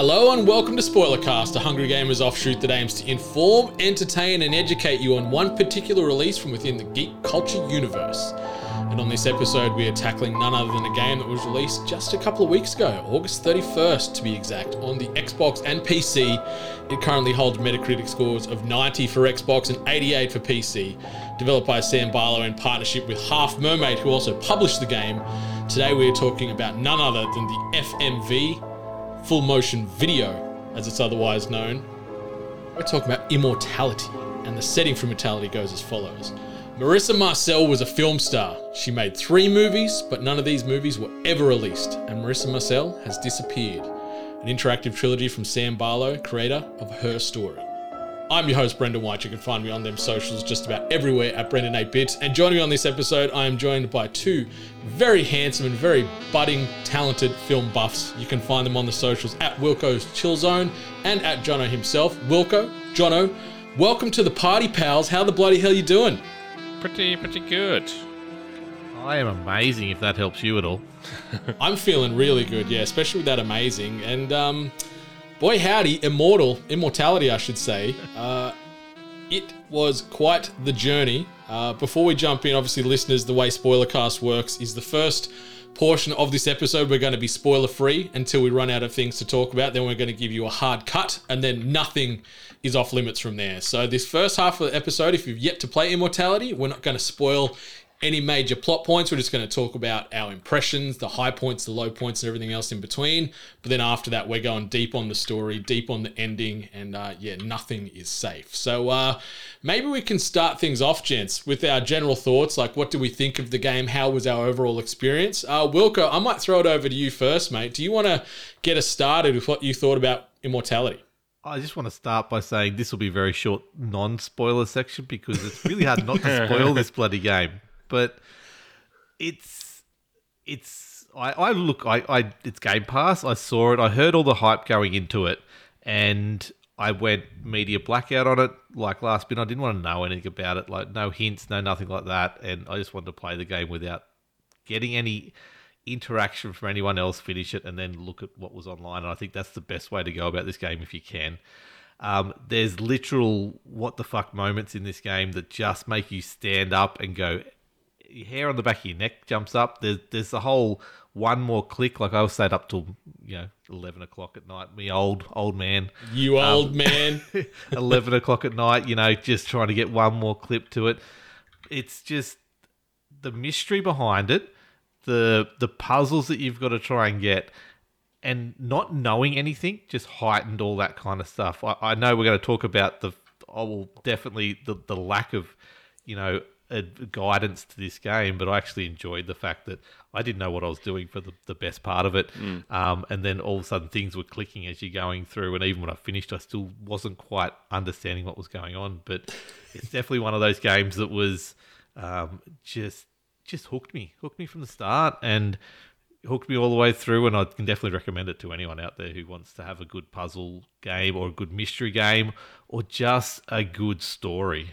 Hello and welcome to Spoilercast, a Hungry Gamers offshoot that aims to inform, entertain, and educate you on one particular release from within the geek culture universe. And on this episode, we are tackling none other than a game that was released just a couple of weeks ago, August 31st to be exact, on the Xbox and PC. It currently holds Metacritic scores of 90 for Xbox and 88 for PC. Developed by Sam Barlow in partnership with Half Mermaid, who also published the game. Today, we are talking about none other than the FMV full motion video, as it's otherwise known. We're talking about immortality, and the setting for immortality goes as follows. Marissa Marcel was a film star. She made three movies, but none of these movies were ever released, and Marissa Marcel has disappeared. An interactive trilogy from Sam Barlow, creator of Her Story. I'm your host, Brendan White. You can find me on them socials just about everywhere at Brendan 8 Bits. And joining me on this episode, I am joined by two very handsome and very budding, talented film buffs. You can find them on the socials at Wilko's Chill Zone and at Jono himself. Wilko, Jono, welcome to the party, pals. How the bloody hell you doing? Pretty, pretty good. I am amazing if that helps you at all. I'm feeling really good, yeah, especially with that amazing. And um, boy, howdy, immortal, immortality, I should say. Uh, it was quite the journey. Uh, before we jump in, obviously, listeners, the way Spoilercast works is the first portion of this episode we're going to be spoiler free until we run out of things to talk about. Then we're going to give you a hard cut, and then nothing is off limits from there. So, this first half of the episode, if you've yet to play Immortality, we're not going to spoil any major plot points. We're just going to talk about our impressions, the high points, the low points, and everything else in between. But then after that, we're going deep on the story, deep on the ending, and uh, yeah, nothing is safe. So uh, maybe we can start things off, gents, with our general thoughts. Like, what do we think of the game? How was our overall experience? Uh, Wilko, I might throw it over to you first, mate. Do you want to get us started with what you thought about Immortality? I just want to start by saying this will be a very short non-spoiler section because it's really hard not to spoil this bloody game but it's it's I, I look I, I it's Game Pass. I saw it. I heard all the hype going into it, and I went media blackout on it like last minute. I didn't want to know anything about it, like no hints, no nothing like that, and I just wanted to play the game without getting any interaction from anyone else. Finish it and then look at what was online. And I think that's the best way to go about this game if you can. Um, there's literal what the fuck moments in this game that just make you stand up and go, your hair on the back of your neck jumps up. There's there's the whole one more click. Like I was stayed up till you know eleven o'clock at night. Me old old man. You um, old man. eleven o'clock at night. You know, just trying to get one more clip to it. It's just the mystery behind it, the the puzzles that you've got to try and get, and not knowing anything just heightened all that kind of stuff. I, I know we're going to talk about the. I will definitely the the lack of, you know, a guidance to this game, but I actually enjoyed the fact that I didn't know what I was doing for the, the best part of it. Mm. Um, and then all of a sudden things were clicking as you're going through. And even when I finished, I still wasn't quite understanding what was going on. But it's definitely one of those games that was um, just just hooked me, hooked me from the start, and hooked me all the way through. And I can definitely recommend it to anyone out there who wants to have a good puzzle game or a good mystery game or just a good story.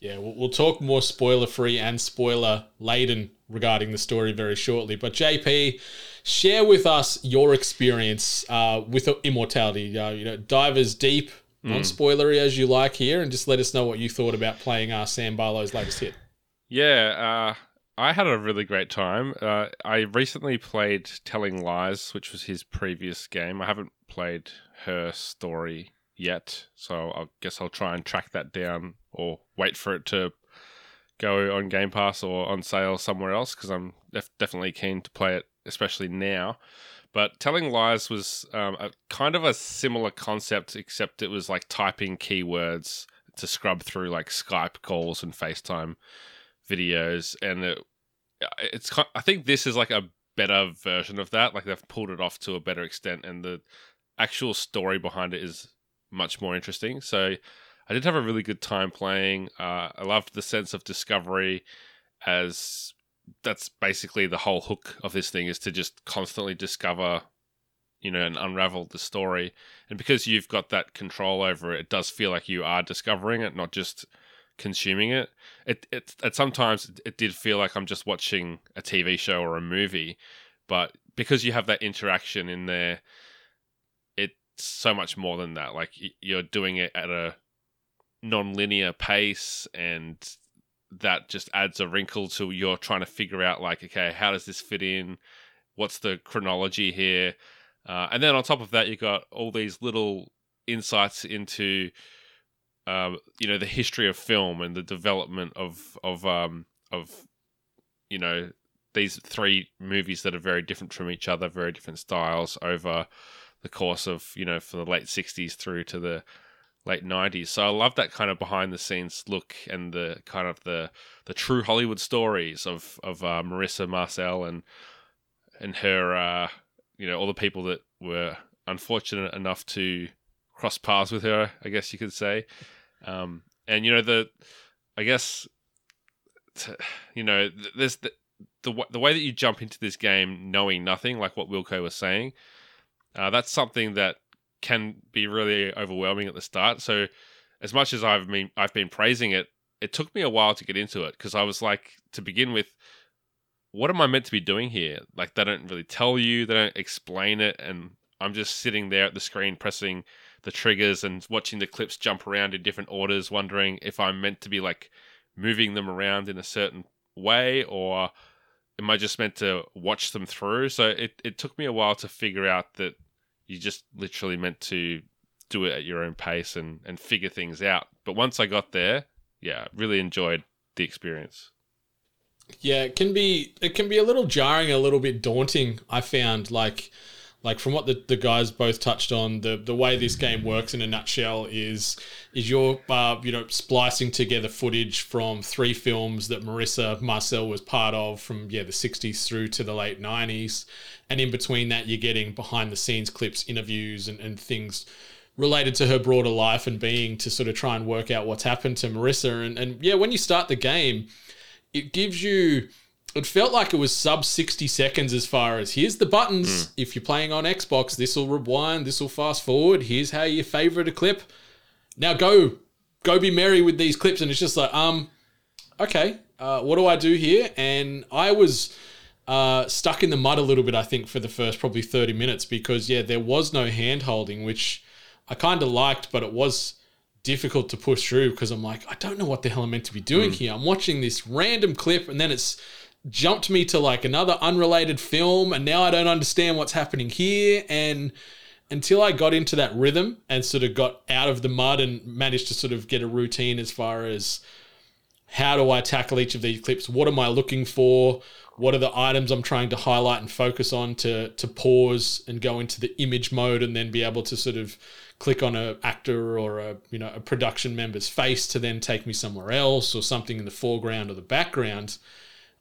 Yeah, we'll, we'll talk more spoiler free and spoiler laden regarding the story very shortly. But JP, share with us your experience uh, with Immortality. Uh, you know, dive as deep, mm. non spoilery as you like here, and just let us know what you thought about playing uh, Sam Barlow's latest hit. Yeah, uh, I had a really great time. Uh, I recently played Telling Lies, which was his previous game. I haven't played her story yet, so I guess I'll try and track that down or wait for it to go on Game Pass or on sale somewhere else because I'm def- definitely keen to play it, especially now. But Telling Lies was um, a kind of a similar concept, except it was like typing keywords to scrub through like Skype calls and FaceTime videos, and it, it's I think this is like a better version of that. Like they've pulled it off to a better extent, and the actual story behind it is much more interesting. So I did have a really good time playing. Uh, I loved the sense of discovery, as that's basically the whole hook of this thing is to just constantly discover, you know, and unravel the story. And because you've got that control over it, it does feel like you are discovering it, not just consuming it. It it, it sometimes it did feel like I'm just watching a TV show or a movie, but because you have that interaction in there so much more than that. Like you're doing it at a non-linear pace and that just adds a wrinkle to you're trying to figure out like okay how does this fit in what's the chronology here uh, and then on top of that you've got all these little insights into um, you know the history of film and the development of of um, of you know these three movies that are very different from each other very different styles over the course of you know from the late 60s through to the late 90s so i love that kind of behind the scenes look and the kind of the the true hollywood stories of of uh, marissa marcel and and her uh you know all the people that were unfortunate enough to cross paths with her i guess you could say. Um and you know the i guess you know there's the, the the way that you jump into this game knowing nothing like what wilko was saying uh, that's something that can be really overwhelming at the start. So as much as I've been I've been praising it, it took me a while to get into it because I was like to begin with what am I meant to be doing here? Like they don't really tell you, they don't explain it and I'm just sitting there at the screen pressing the triggers and watching the clips jump around in different orders wondering if I'm meant to be like moving them around in a certain way or am I just meant to watch them through? So it, it took me a while to figure out that you just literally meant to do it at your own pace and, and figure things out. But once I got there, yeah, really enjoyed the experience. Yeah, it can be it can be a little jarring, a little bit daunting. I found like like from what the, the guys both touched on, the the way this game works in a nutshell is is you're uh, you know splicing together footage from three films that Marissa Marcel was part of from yeah the 60s through to the late 90s, and in between that you're getting behind the scenes clips, interviews, and, and things related to her broader life and being to sort of try and work out what's happened to Marissa. And and yeah, when you start the game, it gives you it felt like it was sub 60 seconds as far as here's the buttons. Mm. If you're playing on Xbox, this will rewind, this will fast forward. Here's how you favorite a clip. Now go, go be merry with these clips. And it's just like, um, okay, uh, what do I do here? And I was uh, stuck in the mud a little bit, I think, for the first probably 30 minutes because, yeah, there was no hand holding, which I kind of liked, but it was difficult to push through because I'm like, I don't know what the hell I'm meant to be doing mm. here. I'm watching this random clip and then it's jumped me to like another unrelated film and now I don't understand what's happening here and until I got into that rhythm and sort of got out of the mud and managed to sort of get a routine as far as how do I tackle each of these clips? What am I looking for? What are the items I'm trying to highlight and focus on to to pause and go into the image mode and then be able to sort of click on a actor or a you know a production member's face to then take me somewhere else or something in the foreground or the background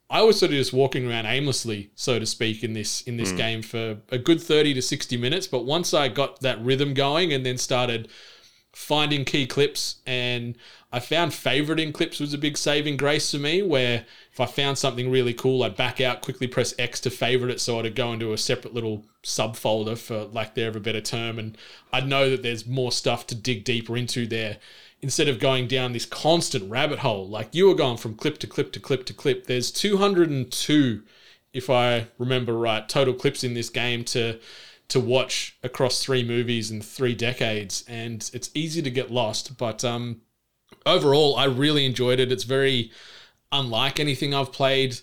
I was sort of just walking around aimlessly, so to speak, in this in this mm. game for a good thirty to sixty minutes. But once I got that rhythm going and then started finding key clips and I found favoriting clips was a big saving grace for me where if I found something really cool I'd back out quickly press X to favorite it so I'd go into a separate little subfolder for lack there of a better term and I'd know that there's more stuff to dig deeper into there instead of going down this constant rabbit hole. Like you were going from clip to clip to clip to clip. There's 202, if I remember right, total clips in this game to to watch across three movies and three decades, and it's easy to get lost. But um, overall, I really enjoyed it. It's very unlike anything I've played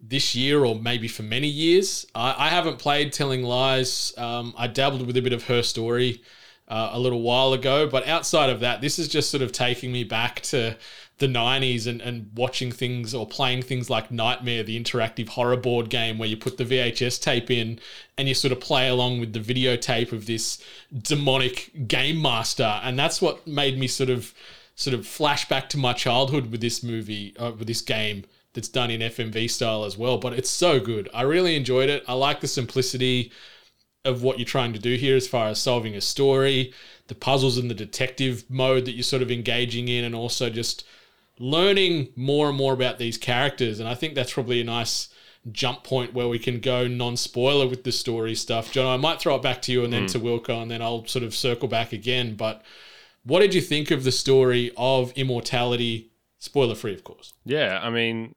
this year or maybe for many years. I, I haven't played Telling Lies. Um, I dabbled with a bit of her story uh, a little while ago. But outside of that, this is just sort of taking me back to the 90s and, and watching things or playing things like Nightmare, the interactive horror board game where you put the VHS tape in and you sort of play along with the videotape of this demonic game master. And that's what made me sort of sort of flash back to my childhood with this movie, uh, with this game that's done in FMV style as well. But it's so good. I really enjoyed it. I like the simplicity of what you're trying to do here as far as solving a story, the puzzles and the detective mode that you're sort of engaging in, and also just learning more and more about these characters. And I think that's probably a nice jump point where we can go non spoiler with the story stuff. John, I might throw it back to you and then mm. to Wilko, and then I'll sort of circle back again. But what did you think of the story of Immortality? Spoiler free, of course. Yeah, I mean,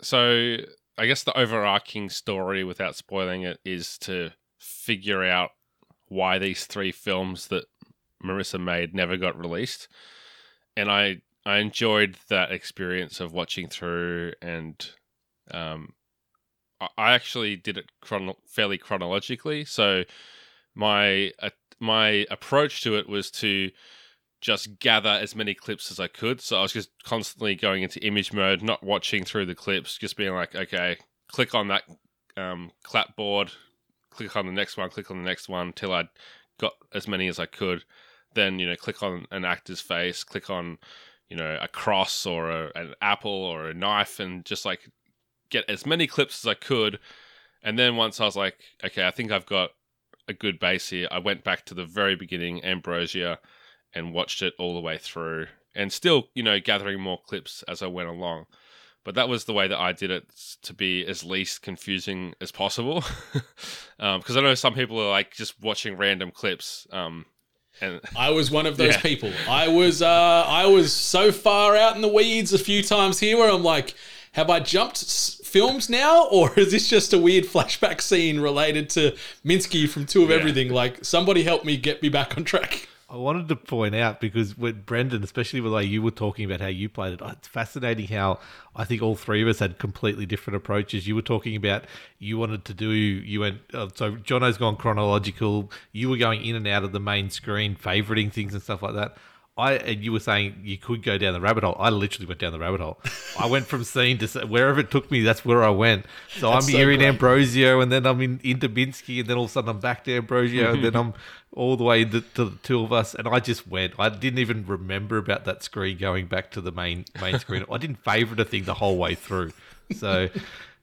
so I guess the overarching story, without spoiling it, is to figure out why these three films that Marissa made never got released, and I I enjoyed that experience of watching through, and um, I- actually did it chrono- fairly chronologically. So my uh, my approach to it was to just gather as many clips as I could. So I was just constantly going into image mode, not watching through the clips, just being like, okay, click on that um, clapboard, click on the next one, click on the next one, till I got as many as I could. Then you know, click on an actor's face, click on you know a cross or a, an apple or a knife, and just like get as many clips as I could. And then once I was like, okay, I think I've got a good base here, I went back to the very beginning, Ambrosio, and watched it all the way through, and still, you know, gathering more clips as I went along. But that was the way that I did it to be as least confusing as possible, because I know some people are like just watching random clips. Um, and I was one of those Yeah. people. I was uh, I was so far out in the weeds a few times here where I'm like, have I jumped s- films now, or is this just a weird flashback scene related to Minsky from Two of Yeah. Everything? Like, somebody help me get me back on track. I wanted to point out because when Brendan, especially the way you were talking about how you played it, it's fascinating how I think all three of us had completely different approaches. You were talking about you wanted to do, you went, uh, so Jono's gone chronological. You were going in and out of the main screen, favoriting things and stuff like that. I and you were saying you could go down the rabbit hole. I literally went down the rabbit hole. I went from scene to scene. wherever it took me. That's where I went. So That's I'm so here in. Ambrosio, and then I'm in into Minsky, and then all of a sudden I'm back to Ambrosio, and then I'm all the way into to the two of us. And I just went. I didn't even remember about that screen going back to the main main screen. I didn't favorite a thing the whole way through. So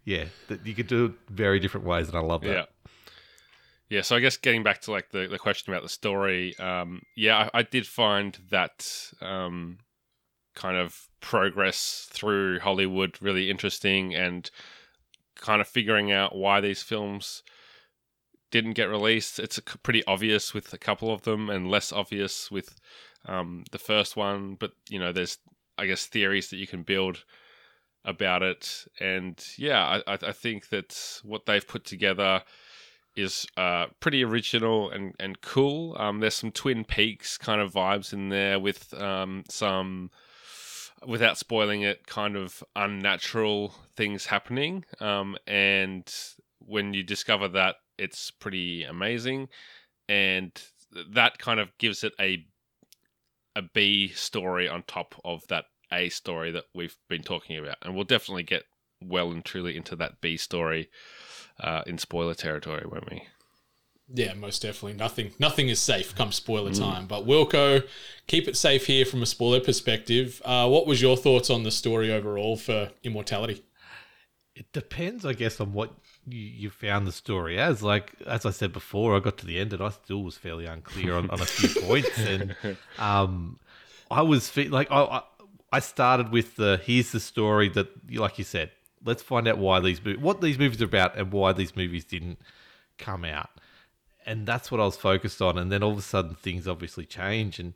yeah, you could do it very different ways, and I love that. Yeah. Yeah, so I guess getting back to like the, the question about the story, um, yeah, I, I did find that um, kind of progress through Hollywood really interesting and kind of figuring out why these films didn't get released. It's pretty obvious with a couple of them and less obvious with um, the first one, but you know, there's I guess theories that you can build about it, and yeah, I I think that what they've put together is uh, pretty original and, and cool. Um, there's some Twin Peaks kind of vibes in there with um, some, without spoiling it, kind of unnatural things happening. Um, and when you discover that, it's pretty amazing. And that kind of gives it a a B story on top of that A story that we've been talking about. And we'll definitely get well and truly into that B story uh, in spoiler territory, won't we? Yeah, most definitely. Nothing nothing is safe come spoiler time. But Wilko, keep it safe here from a spoiler perspective. Uh, what was your thoughts on the story overall for Immortality? It depends, I guess, on what you, you found the story as. Like as I said before, I got to the end and I still was fairly unclear on, on a few points, and um, I was fe- like, I, I I started with the here's the story that, like you said, let's find out why these what these movies are about and why these movies didn't come out, and that's what I was focused on. And then all of a sudden, things obviously change, and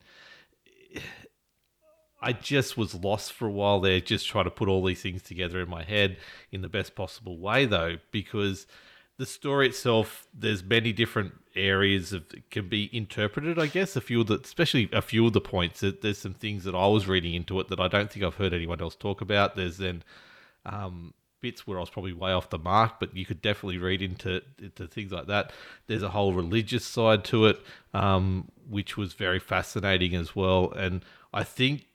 I just was lost for a while there, just trying to put all these things together in my head in the best possible way, though, because the story itself, there's many different areas of can be interpreted. I guess a few of the, especially a few of the points. that There's some things that I was reading into it that I don't think I've heard anyone else talk about. There's then um, bits where I was probably way off the mark, but you could definitely read into into things like that. There's a whole religious side to it, um, which was very fascinating as well. And I think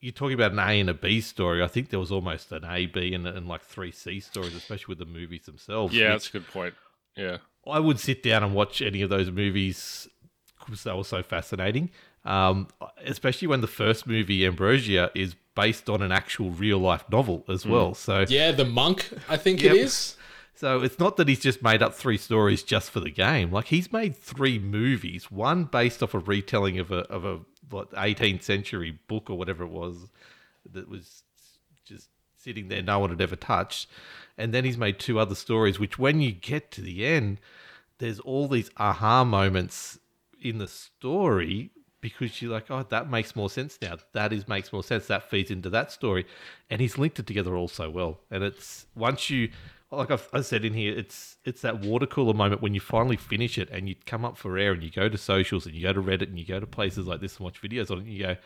you're talking about an A and a B story. I think there was almost an A, B, and, and like three C stories, especially with the movies themselves. Yeah, that's a good point. Yeah. I would sit down and watch any of those movies because they were so fascinating. Um, especially when the first movie, Ambrosio, is based on an actual real life novel as hmm. well. So Yeah, the monk, I think Yep. it is. so it's not that he's just made up three stories just for the game. Like he's made three movies, one based off a retelling of a of a what 18th century book or whatever it was that was just sitting there no one had ever touched. And then he's made two other stories which when you get to the end there's all these aha moments in the story because you're like, oh, that makes more sense now. That is makes more sense. That feeds into that story, and he's linked it together all so well. And it's once you, like I've, I said in here, it's it's that water cooler moment when you finally finish it and you come up for air and you go to socials and you go to Reddit and you go to places like this and watch videos on it and you go,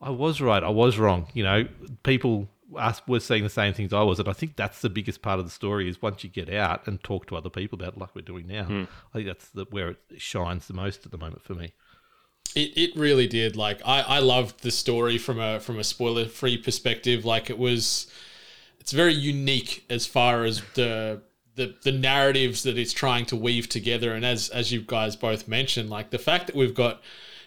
I was right, I was wrong. You know, people us were seeing the same things I was, and I think that's the biggest part of the story is once you get out and talk to other people about it, like we're doing now. Hmm. I think that's the, where it shines the most at the moment for me. It, it really did. Like I, I loved the story from a from a spoiler free perspective. Like it was, it's very unique as far as the the the narratives that it's trying to weave together. And as as you guys both mentioned, like the fact that we've got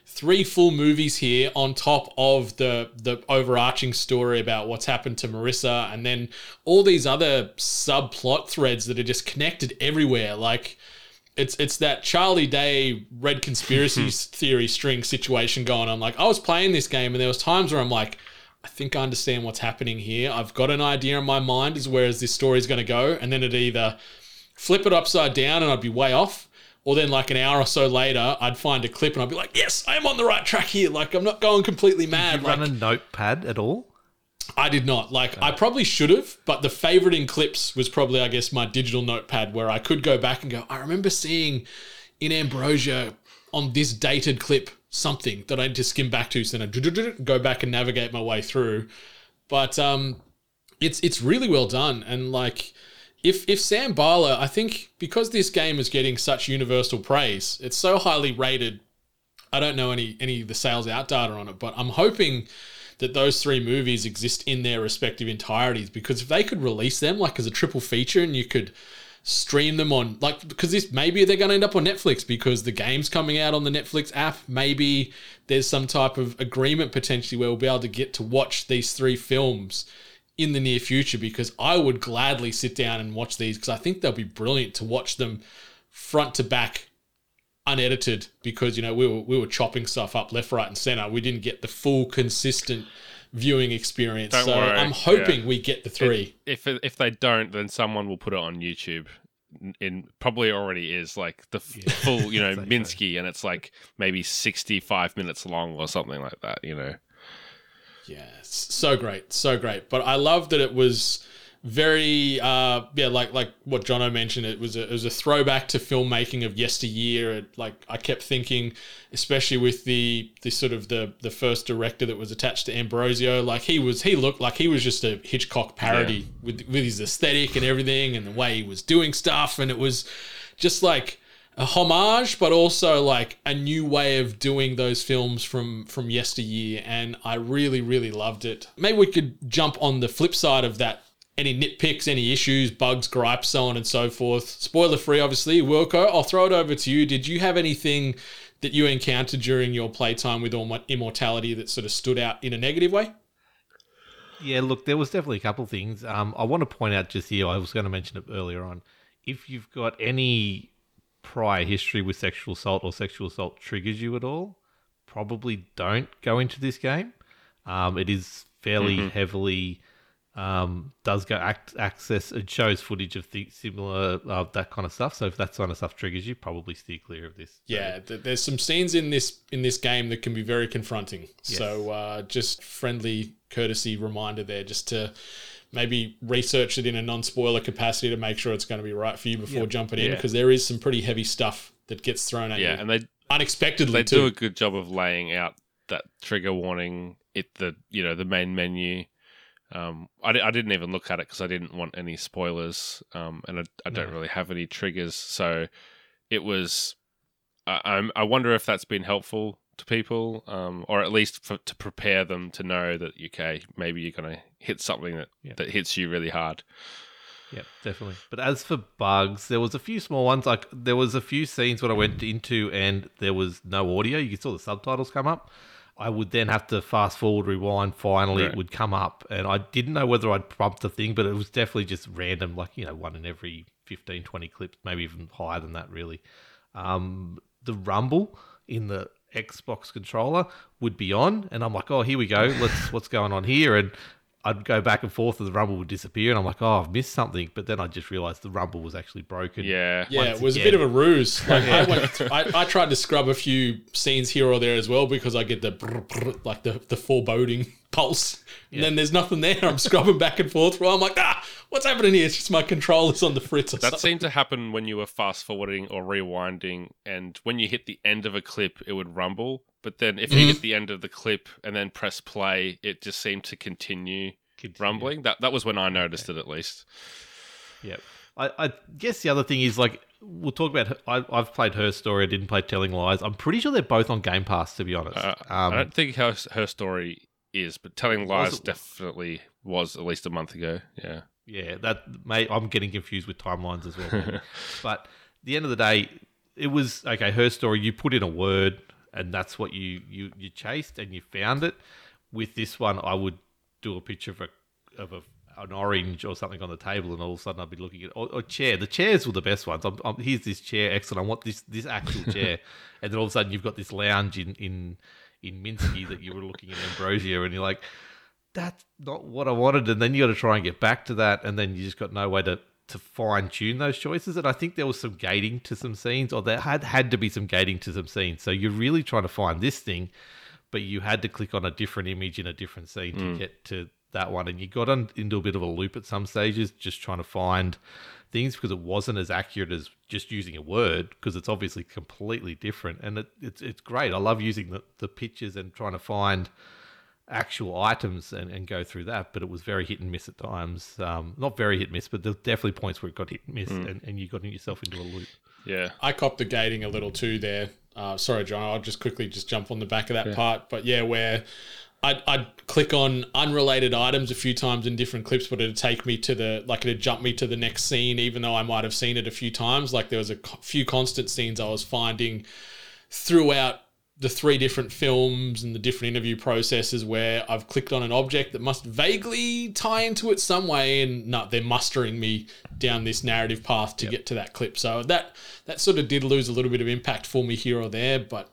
three full movies here on top of the the overarching story about what's happened to Marissa, and then all these other subplot threads that are just connected everywhere. Like it's it's that Charlie Day red conspiracy hmm. theory string situation going on. Like I was playing this game and there was times where I'm like, I think I understand what's happening here. I've got an idea in my mind as where is this story's going to go, and then it either flip it upside down and I'd be way off, or then like an hour or so later I'd find a clip and I'd be like, yes, I am on the right track here. Like I'm not going completely mad. Did you run a notepad at all? I did not. Like I probably should have, but the favoriting clips was probably I guess my digital notepad where I could go back and go, I remember seeing in Ambrosio on this dated clip something that I need to skim back to, so then I go back and navigate my way through. But um it's it's really well done and like if if Sam Barlow, I think because this game is getting such universal praise, it's so highly rated. I don't know any any of the sales out data on it, but I'm hoping that those three movies exist in their respective entirities because if they could release them like as a triple feature and you could stream them on like because this maybe they're going to end up on Netflix because the game's coming out on the Netflix app. Maybe there's some type of agreement potentially where we'll be able to get to watch these three films in the near future because I would gladly sit down and watch these because I think they'll be brilliant to watch them front to back unedited because you know we were we were chopping stuff up left right and center we didn't get the full consistent viewing experience Don't so worry, I'm hoping yeah. we get the three If if they don't, then someone will put it on YouTube. In probably already is like the f- full, you know, Exactly. Minsky, and it's like maybe sixty-five minutes long or something like that. You know, Yeah, so great, so great. But I love that it was very, uh, yeah, like like what Jono mentioned. It was a, it was a throwback to filmmaking of yesteryear. It, like I kept thinking, especially with the the sort of the the first director that was attached to Ambrosio. Like he was, he looked like he was just a Hitchcock parody with with his aesthetic and everything, and the way he was doing stuff, and it was just like a homage, but also like a new way of doing those films from from yesteryear, and I really really loved it. Maybe we could jump on the flip side of that. Any nitpicks, any issues, bugs, gripes, so on and so forth. Spoiler free, obviously. Wilko, I'll throw it over to you. Did you have anything that you encountered during your playtime with Immortality that sort of stood out in a negative way? Yeah, look, there was definitely a couple of things. Um, I want to point out just here, I was going to mention it earlier on. If you've got any prior history with sexual assault or sexual assault triggers you at all, probably don't go into this game. Um, it is fairly heavily um, does go act, access. It shows footage of the similar uh, that kind of stuff. So if that kind of stuff triggers you, probably steer clear of this. Yeah, th- there's some scenes in this in this game that can be very confronting. So uh, just friendly courtesy reminder there, just to maybe research it in a non-spoiler capacity to make sure it's going to be right for you before jumping in, Yeah. because there is some pretty heavy stuff that gets thrown at yeah, you and they unexpectedly they too. do a good job of laying out that trigger warning at the you know the main menu. Um, I, I didn't even look at it because I didn't want any spoilers, um, and I, I don't No. really have any triggers. So it was. I, I'm, I wonder if that's been helpful to people, um, or at least for, to prepare them to know that okay, maybe you're going to hit something that, Yeah. that hits you really hard. Yeah, definitely. But as for bugs, there was a few small ones. Like there was a few scenes when I went into and there was no audio. You saw the subtitles come up. I would then have to fast forward, rewind. Finally, Right. it would come up, and I didn't know whether I'd bumped the thing, but it was definitely just random, like you know, one in every 15, 20 clips, maybe even higher than that, really. Um, the rumble in the Xbox controller would be on, and I'm like, oh, here we go. Let's what's going on here, and I'd go back and forth and the rumble would disappear, and I'm like, oh, I've missed something. But then I just realized the rumble was actually broken. Yeah. Yeah, it was again. a bit of a ruse. Like I, went th- I, I tried to scrub a few scenes here or there as well because I get the brr, brr, like the, the foreboding pulse, and then there's nothing there. I'm scrubbing back and forth. Well, I'm like, ah, what's happening here? It's just my controllers on the fritz. Or That something. seemed to happen when you were fast forwarding or rewinding, and when you hit the end of a clip, it would rumble. But then if you Mhm. hit the end of the clip and then press play, it just seemed to continue Continue. rumbling. That that was when I noticed it at least. Yep. I, I guess the other thing is like we'll talk about. her- I, I've played her story. I didn't play Telling Lies. I'm pretty sure they're both on Game Pass. To be honest, Uh, um, I don't think her her story is, but telling lies Was definitely was at least a month ago. Yeah. yeah, that may I'm getting confused with timelines as well. but at the end of the day, it was okay. Her story. You put in a word, and that's what you you you chased, and you found it. With this one, I would do a picture of a of a an orange or something on the table, and all of a sudden I'd be looking at or, or chair. The chairs were the best ones. I'm, I'm, here's this chair, excellent. I want this this actual chair, and then all of a sudden you've got this lounge in in in Minsky that you were looking at Ambrosio, and you're like, that's not what I wanted. And then you got to try and get back to that, and then you just got no way to to fine tune those choices. And I think there was some gating to some scenes, or there had had to be some gating to some scenes. So you're really trying to find this thing, but you had to click on a different image in a different scene to mm. get to that one, and you got on, into a bit of a loop at some stages, just trying to find things because it wasn't as accurate as just using a word because it's obviously completely different and it, it's it's great i love using the, the pictures and trying to find actual items and, and go through that but it was very hit and miss at times um, not very hit and miss but there's definitely points where it got hit and miss and, and you got yourself into a loop Yeah. I copped the gating a little too there. Uh, sorry, John. I'll just quickly just jump on the back of that part. But yeah, where I'd, I'd click on unrelated items a few times in different clips, but it'd take me to the like it'd jump me to the next scene, even though I might have seen it a few times. Like there was a few constant scenes I was finding throughout the three different films and the different interview processes where I've clicked on an object that must vaguely tie into it some way, and no, they're mustering me down this narrative path to get to that clip. So that that sort of did lose a little bit of impact for me here or there, but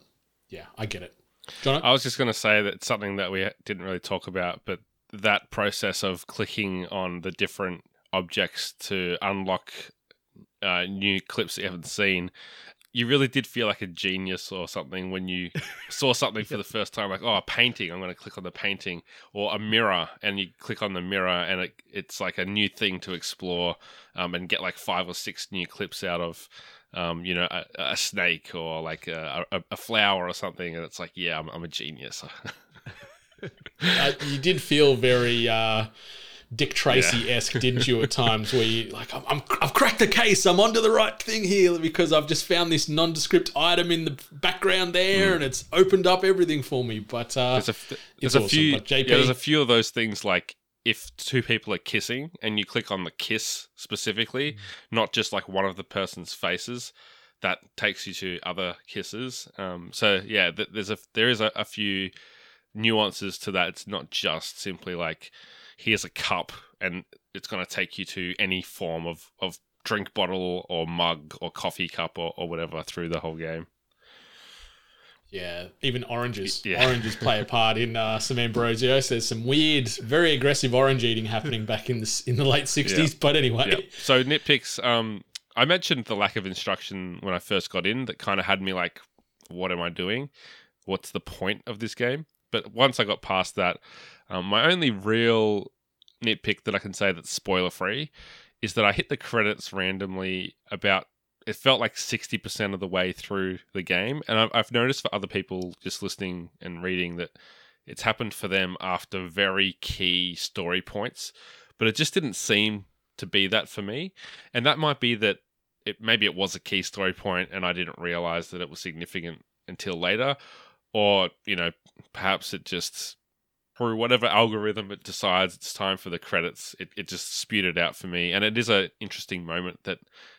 yeah, I get it. John, I was just going to say that something that we didn't really talk about, but that process of clicking on the different objects to unlock uh, new clips that you haven't seen, you really did feel like a genius or something when you saw something for the first time, like, oh, a painting, I'm going to click on the painting, or a mirror, and you click on the mirror, and it, it's like a new thing to explore um, and get like five or six new clips out of. Um, you know, a, a snake or like a, a, a flower or something, and it's like, yeah, I'm, I'm a genius. uh, you did feel very uh, Dick Tracy esque, didn't you? At times where you like, I'm, I'm, I've cracked the case. I'm onto the right thing here because I've just found this nondescript item in the background there, and it's opened up everything for me. But uh, there's a, f- there's a awesome, few but JP yeah, there's a few of those things like if two people are kissing and you click on the kiss specifically, Mm. not just like one of the person's faces, that takes you to other kisses. Um, so yeah, th- there's a there is a, a few nuances to that. It's not just simply like here's a cup and it's going to take you to any form of of drink bottle or mug or coffee cup or, or whatever through the whole game. Yeah, even oranges. Yeah. Oranges play a part in uh, some Ambrosios. There's some weird, very aggressive orange eating happening back in the in the late '60s. Yeah. But anyway, yeah. So nitpicks. Um, I mentioned the lack of instruction when I first got in. That kind of had me like, "What am I doing? What's the point of this game?" But once I got past that, um, my only real nitpick that I can say that's spoiler free is that I hit the credits randomly about. It felt like sixty percent of the way through the game, and I've, I've noticed for other people just listening and reading that it's happened for them after very key story points, but it just didn't seem to be that for me. And that might be that it maybe it was a key story point and I didn't realize that it was significant until later. Or, you know, perhaps it just through whatever algorithm it decides it's time for the credits, it, it just spewed it out for me. And it is an interesting moment that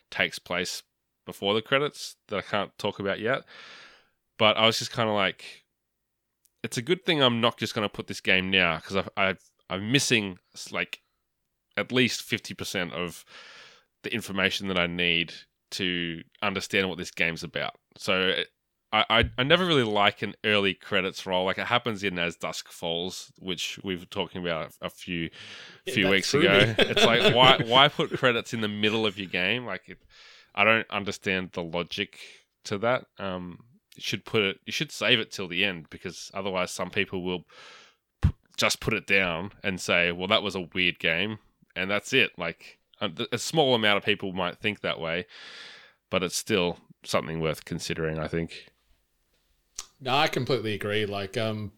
takes place before the credits that I can't talk about yet. But I was just kind of like, it's a good thing I'm not just going to put this game now because I've I'm missing like at least fifty percent of the information that I need to understand what this game's about. So I, I, I never really like an early credits roll. Like it happens in As Dusk Falls, which we were talking about a, few Yeah, few weeks ago. it's like why why put credits in the middle of your game? Like it, I don't understand the logic to that. Um, you should put it. You should save it till the end because otherwise, some people will p- just put it down and say, "Well, that was a weird game," and that's it. Like a small amount of people might think that way, but it's still something worth considering. I think. No, I completely agree. Like, um,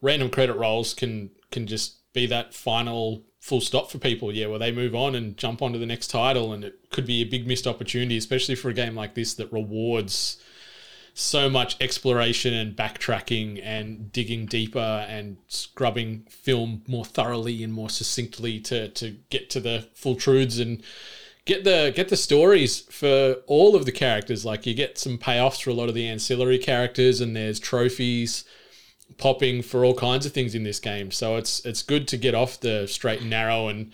random credit rolls can can just be that final full stop for people. Yeah, where they move on and jump onto the next title, and it could be a big missed opportunity, especially for a game like this that rewards so much exploration and backtracking and digging deeper and scrubbing film more thoroughly and more succinctly to to get to the full truths and get the get the stories for all of the characters. Like you get some payoffs for a lot of the ancillary characters, and there's trophies popping for all kinds of things in this game. So it's it's good to get off the straight and narrow and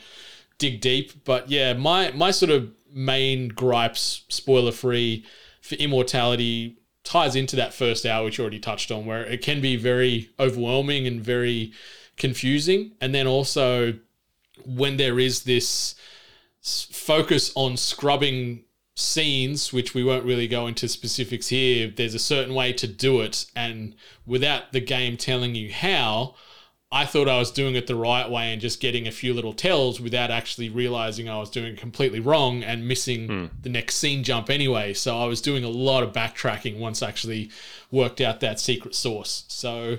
dig deep. But yeah, my my sort of main gripes, spoiler free, for Immortality ties into that first hour which you already touched on, where it can be very overwhelming and very confusing, and then also when there is this focus on scrubbing scenes, which we won't really go into specifics here, there's a certain way to do it. And without the game telling you how, I thought I was doing it the right way and just getting a few little tells without actually realizing I was doing it completely wrong and missing hmm. the next scene jump anyway. So I was doing a lot of backtracking once I actually worked out that secret source. So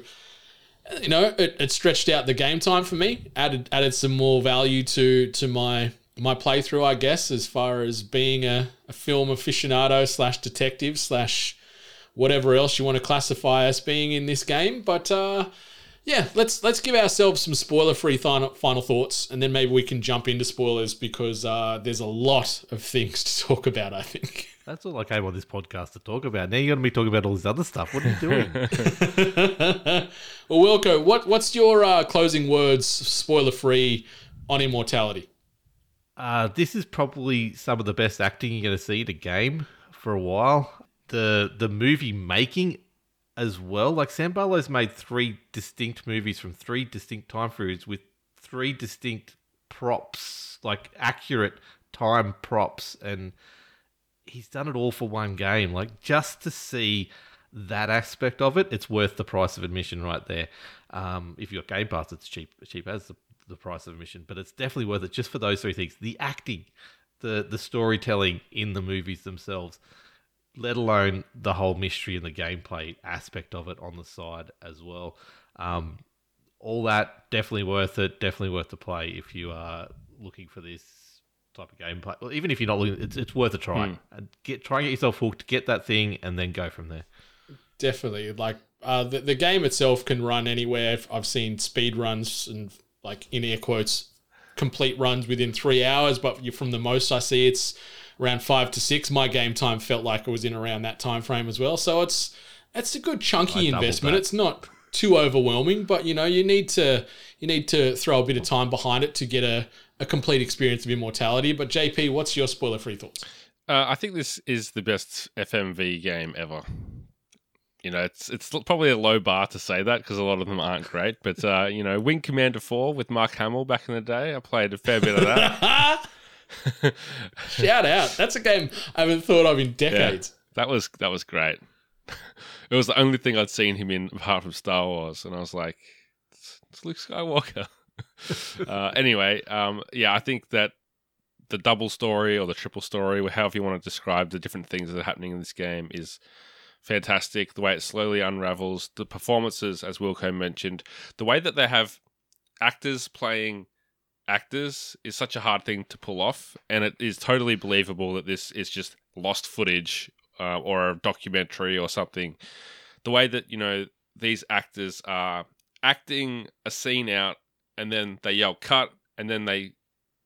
you know, it, it stretched out the game time for me, added added some more value to to my my playthrough, I guess, as far as being a, a film aficionado slash detective slash whatever else you want to classify as being in this game. But uh, yeah, let's let's give ourselves some spoiler free final, final thoughts, and then maybe we can jump into spoilers because uh, there's a lot of things to talk about. I think. That's all I came on this podcast to talk about. Now you're going to be talking about all this other stuff. What are you doing? well, Wilko, what what's your uh, closing words, spoiler free, on Immortality? Uh, this is probably some of the best acting you're going to see in a game for a while. The the movie making as well. Like Sam Barlow's made three distinct movies from three distinct time periods with three distinct props, like accurate time props, and he's done it all for one game. Like just to see that aspect of it, it's worth the price of admission right there. Um, if you've got Game Pass, it's cheap, cheap as the, the price of admission, but it's definitely worth it just for those three things: the acting, the the storytelling in the movies themselves, let alone the whole mystery and the gameplay aspect of it on the side as well. Um, all that definitely worth it. Definitely worth the play if you are looking for this type of gameplay. Well, even if you're not looking, it's it's worth a try. And Get try and get yourself hooked, get that thing, and then go from there. Definitely. Like uh, the the game itself can run anywhere. I've seen speed runs and like in air quotes, complete runs within three hours. But from the most I see, it's around five to six. My game time felt like it was in around that time frame as well. So it's it's a good chunky I investment. It's not too overwhelming, but you know you need to you need to throw a bit of time behind it to get a, a complete experience of immortality. But JP, what's your spoiler free thoughts? Uh, I think this is the best FMV game ever. You know, it's it's probably a low bar to say that because a lot of them aren't great. But uh, you know, Wing Commander Four with Mark Hamill back in the day, I played a fair bit of that. Shout out! That's a game I haven't thought of in decades. that was that was great. it was the only thing I'd seen him in apart from Star Wars, and I was like, "It's, it's Luke Skywalker." uh, anyway, um, yeah, I think that the double story or the triple story, or however you want to describe the different things that are happening in this game, is fantastic. The way it slowly unravels, the performances, as Wilko mentioned, the way that they have actors playing actors is such a hard thing to pull off, and it is totally believable that this is just lost footage uh, or a documentary or something. The way that you know these actors are acting a scene out, and then they yell cut, and then they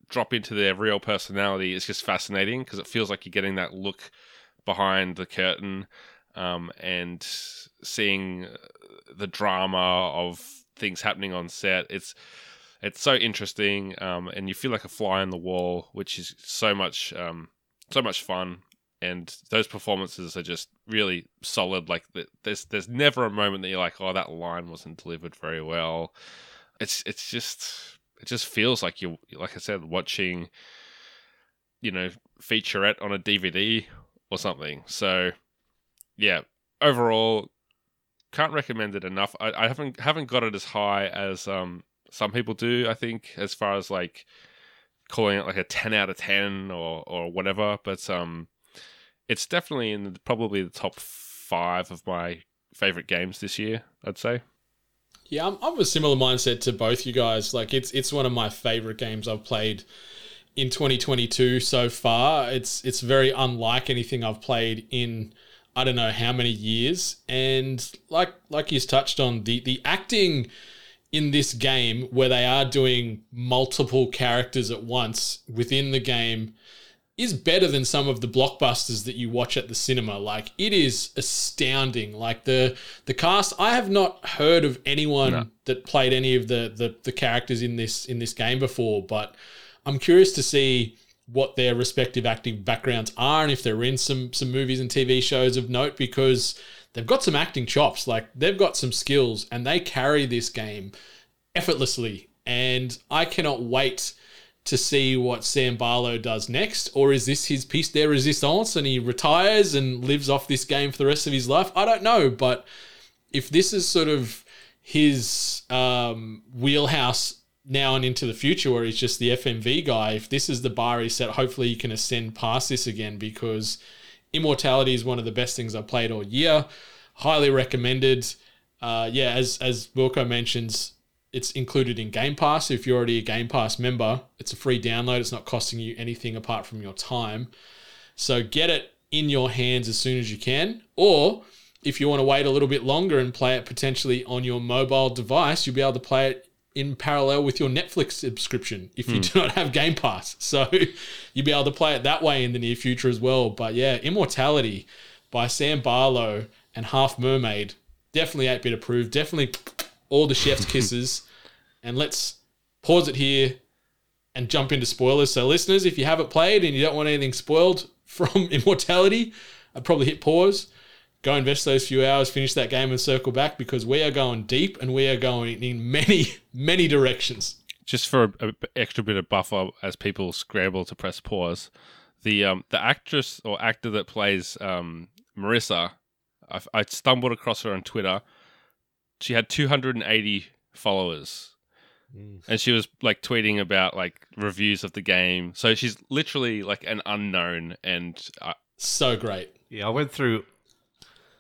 drop into their real personality is just fascinating because it feels like you're getting that look behind the curtain um, and seeing the drama of things happening on set. It's it's so interesting, um, and you feel like a fly on the wall, which is so much um, so much fun. and those performances are just really solid. Like th- there's there's never a moment that you're like, oh, that line wasn't delivered very well. It's it's just it just feels like you like I said watching, you know, featurette on a DVD or something. So yeah, overall, can't recommend it enough. I, I haven't haven't got it as high as um some people do. I think as far as like calling it like a ten out of ten or or whatever, but um, it's definitely in the, probably the top five of my favorite games this year. I'd say. Yeah, I'm, I'm a similar mindset to both you guys. Like it's it's one of my favorite games I've played in 2022 so far. It's it's very unlike anything I've played in I don't know how many years. And like like he's touched on the the acting in this game where they are doing multiple characters at once within the game is better than some of the blockbusters that you watch at the cinema. Like it is astounding. Like the the cast, I have not heard of anyone no. that played any of the, the the characters in this in this game before, but I'm curious to see what their respective acting backgrounds are and if they're in some some movies and TV shows of note because they've got some acting chops. Like they've got some skills and they carry this game effortlessly. And I cannot wait to see what Sam Barlow does next. Or is this his piece de resistance and he retires and lives off this game for the rest of his life? I don't know. But if this is sort of his um, wheelhouse now and into the future where he's just the FMV guy, if this is the bar he set, hopefully he can ascend past this again because Immortality is one of the best things I've played all year. Highly recommended. Uh, yeah, as as Wilko mentions, it's included in Game Pass. If you're already a Game Pass member, it's a free download. It's not costing you anything apart from your time. So get it in your hands as soon as you can. Or if you want to wait a little bit longer and play it potentially on your mobile device, you'll be able to play it in parallel with your Netflix subscription if you mm. do not have Game Pass. So you'll be able to play it that way in the near future as well. But yeah, Immortality by Sam Barlow and Half Mermaid, definitely 8 bit approved, definitely all the chef's kisses. and let's pause it here and jump into spoilers. So, listeners, if you haven't played and you don't want anything spoiled from Immortality, I'd probably hit pause go invest those few hours, finish that game, and circle back because we are going deep and we are going in many, many directions. Just for an extra bit of buffer as people scramble to press pause, the um, the actress or actor that plays um, Marissa, I, I stumbled across her on Twitter. She had 280 followers. Mm. And she was like tweeting about like reviews of the game. So she's literally like an unknown and uh, so great. Yeah, I went through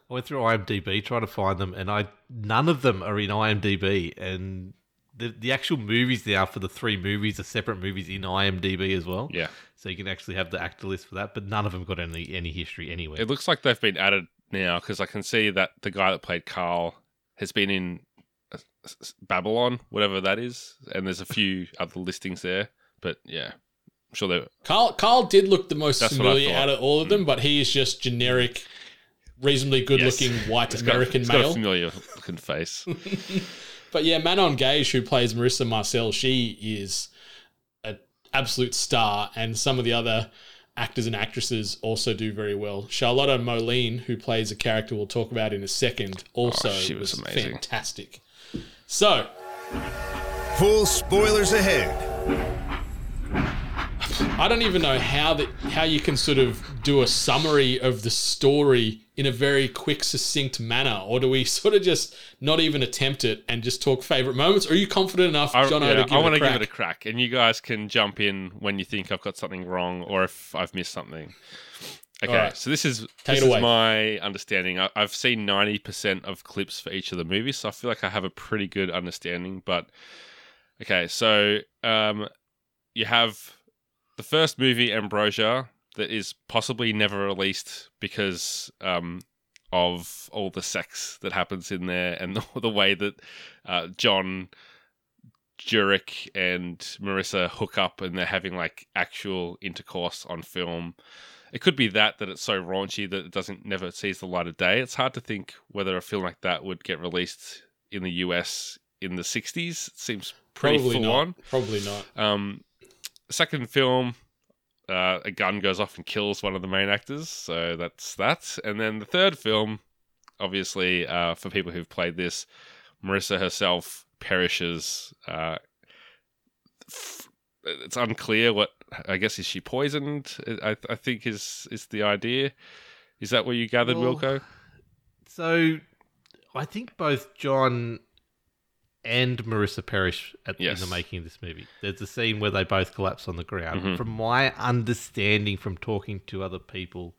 I went through IMDb trying to find them, and I none of them are in IMDb, and the the actual movies now for the three movies are separate movies in IMDb as well. Yeah, so you can actually have the actor list for that, but none of them got any any history anywhere. It looks like they've been added now because I can see that the guy that played Carl has been in uh, Babylon, whatever that is, and there's a few other listings there. But yeah, I'm sure they. Carl Carl did look the most familiar out of all of them, mm. but he is just generic reasonably good yes. looking white it's American got, male. Got a familiar looking face. but yeah, Manon Gage, who plays Marissa Marcel, she is an absolute star, and some of the other actors and actresses also do very well. Charlotte Mohlin, who plays a character we'll talk about in a second, oh, also oh, she was, was amazing. fantastic. So, full spoilers ahead. I don't even know how that how you can sort of do a summary of the story in a very quick, succinct manner, or do we sort of just not even attempt it and just talk favorite moments? Or are you confident enough, John? I, yeah, I want to give it a crack, and you guys can jump in when you think I've got something wrong or if I've missed something. Okay, right. so this is Take this is my understanding. I, have seen ninety percent of clips for each of the movies, so I feel like I have a pretty good understanding. But okay, so um, you have the first movie, Ambrosio, that is possibly never released because um, of all the sex that happens in there and the, the way that uh, John Durick and Marissa hook up and they're having like actual intercourse on film. It could be that that it's so raunchy that it doesn't never sees the light of day. It's hard to think whether a film like that would get released in the US in the 60s. It seems pretty Probably full not. on. Probably not. Um, second film, uh, a gun goes off and kills one of the main actors. So that's that. And then the third film, obviously, uh, for people who've played this, Marissa herself perishes. Uh, f- it's unclear what I guess is she poisoned. I, I think is is the idea. Is that what you gathered, Well, Wilko? So I think both John and Marissa perish at, Yes. in the making of this movie. There's a scene where they both collapse on the ground. Mhm. From my understanding from talking to other people,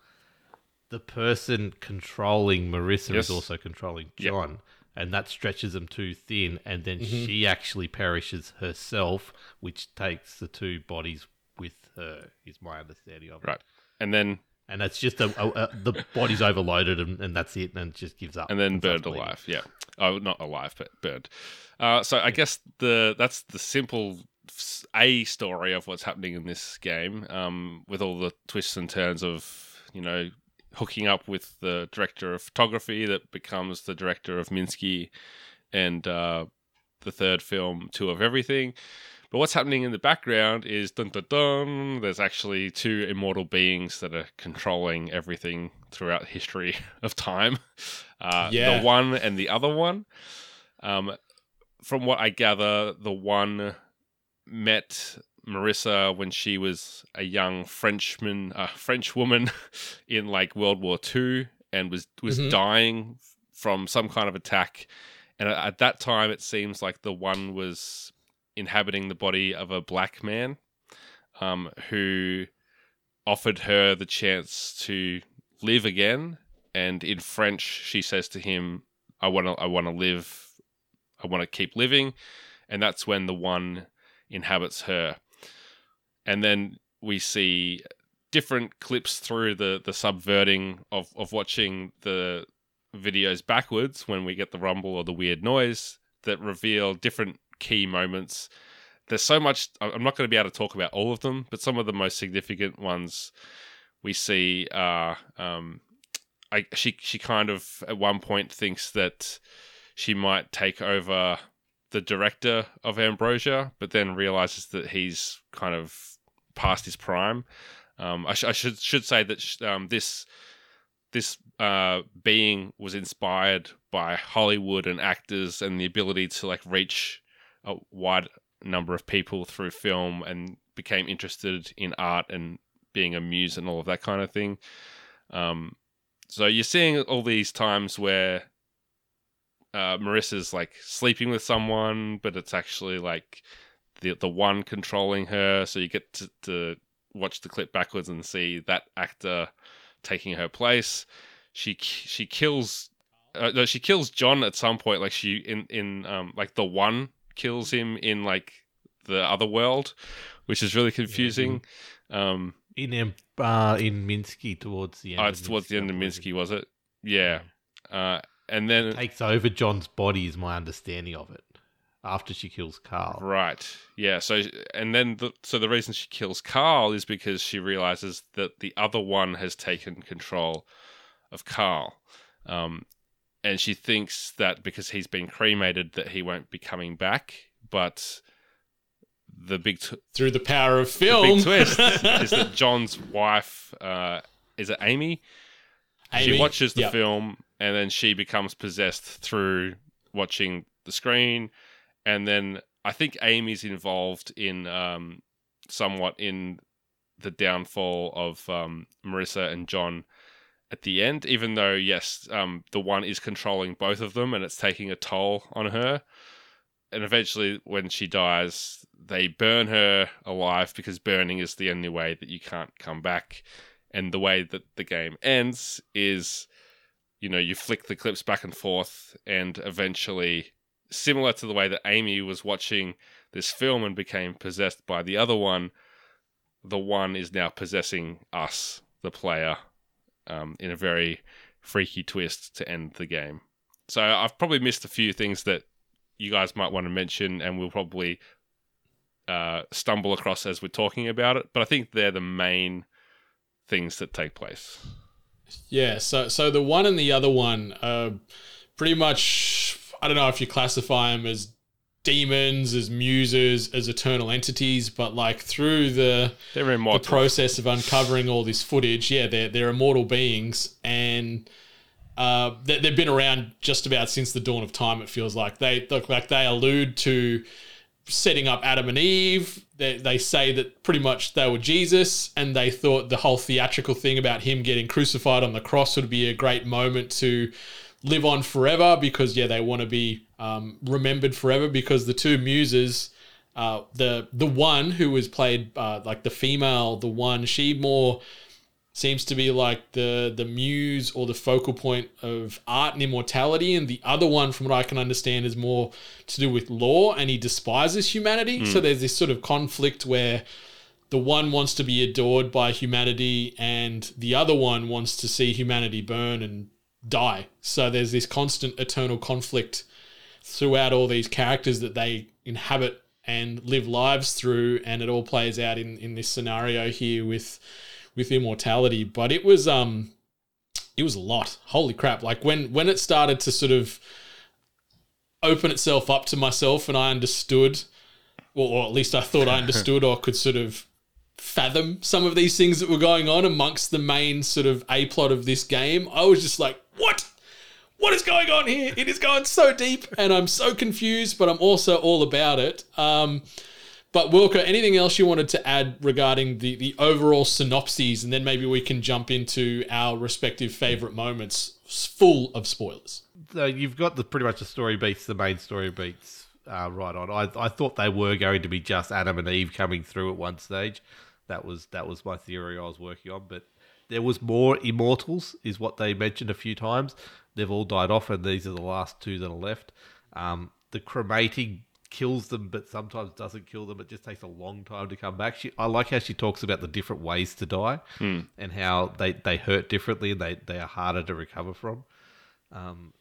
the person controlling Marissa Yes. is also controlling Yep. John. And that stretches them too thin, and then Mm-hmm. she actually perishes herself, which takes the two bodies with her. Is my understanding of it. Right. And then And that's just a, a, a the body's overloaded, and, and that's it, and it just gives up. and then burned alive. Yeah. Oh, not alive, but burned. Uh, so I guess the that's the simple a story of what's happening in this game, um, with all the twists and turns of you know hooking up with the director of photography that becomes the director of Minsky, and uh, the third film, Two of Everything. But what's happening in the background is dun dun dun. There's actually two immortal beings that are controlling everything throughout history of time. Uh, Yeah. The one and the other one. Um, from what I gather, the one met Marissa when she was a young Frenchman, uh, French woman in like World War Two, and was was Mhm. dying from some kind of attack. And at that time, it seems like the one was inhabiting the body of a black man, um, who offered her the chance to live again. And in French, she says to him, "I want to, I want to live, I want to keep living," and that's when the one inhabits her. And then we see different clips through the the subverting of of watching the videos backwards when we get the rumble or the weird noise that reveal different key moments. There's so much I'm not going to be able to talk about all of them, but some of the most significant ones we see are um, I she she kind of at one point thinks that she might take over the director of Ambrosio, but then realizes that he's kind of past his prime. Um, I, sh- I should should say that sh- um, this this uh, being was inspired by Hollywood and actors and the ability to like reach a wide number of people through film and became interested in art and being a muse and all of that kind of thing. Um, so you're seeing all these times where uh, Marissa's like sleeping with someone, but it's actually like the the one controlling her. So you get to, to watch the clip backwards and see that actor taking her place. She she kills uh, no, she kills John at some point. Like she in in um like the one kills him in like the other world, which is really confusing. Um, in uh, in Minsky towards the end. oh, of it's towards the end of. Minsky, was it? Yeah. Uh, and then takes over John's body is my understanding of it. After she kills Carl, Right. Yeah. So, and then the, so the reason she kills Carl is because she realizes that the other one has taken control of Carl, um, and she thinks that because he's been cremated, that he won't be coming back. But the big Through the power of film the big twist is that John's wife uh, is it Amy? She watches the Yeah. film and then she becomes possessed through watching the screen. And then I think Amy's involved in um, somewhat in the downfall of um, Marissa and John at the end, even though, yes, um, the one is controlling both of them and it's taking a toll on her. And eventually, when she dies, they burn her alive because burning is the only way that you can't come back. And the way that the game ends is, you know, you flick the clips back and forth, and eventually, similar to the way that Amy was watching this film and became possessed by the other one, the one is now possessing us, the player, um, in a very freaky twist to end the game. So I've probably missed a few things that you guys might want to mention, and we'll probably uh, stumble across as we're talking about it. But I think they're the main things that take place. Yeah, so so the one and the other one, uh, pretty much. I don't know if you classify them as demons, as muses, as eternal entities, but like through the They're the process of uncovering all this footage, yeah, they're they're immortal beings, and uh, they, they've been around just about since the dawn of time. It feels like they look like they allude to setting up Adam and Eve. They, they say that pretty much they were Jesus, and they thought the whole theatrical thing about him getting crucified on the cross would be a great moment to live on forever because yeah, they want to be um, remembered forever because the two muses. Uh, the the one who was played uh, like the female, the one she more seems to be like the the muse or the focal point of art and immortality, and the other one, from what I can understand, is more to do with law, and he despises humanity. So there's this sort of conflict where the one wants to be adored by humanity, and the other one wants to see humanity burn and die. So there's this constant eternal conflict throughout all these characters that they inhabit and live lives through and it all plays out in in this scenario here with with immortality. But it was um it was a lot. Holy crap. Like when when it started to sort of open itself up to myself and i understood or, or at least i thought i understood or could sort of fathom some of these things that were going on amongst the main sort of a plot of this game i was just like what what is going on here? It is going so deep, and I'm so confused, but I'm also all about it. Um, but Wilko, anything else you wanted to add regarding the the overall synopses, and then maybe we can jump into our respective favorite moments, full of spoilers. So you've got the pretty much the story beats, the main story beats uh, right on. I, I thought they were going to be just Adam and Eve coming through at one stage. That was that was my theory I was working on, but there was more immortals, is what they mentioned a few times. They've all died off, and these are the last two that are left. Um, the cremating kills them, but sometimes doesn't kill them. It just takes a long time to come back. She, I like how she talks about the different ways to die and how they, they hurt differently and they, they are harder to recover from. Um,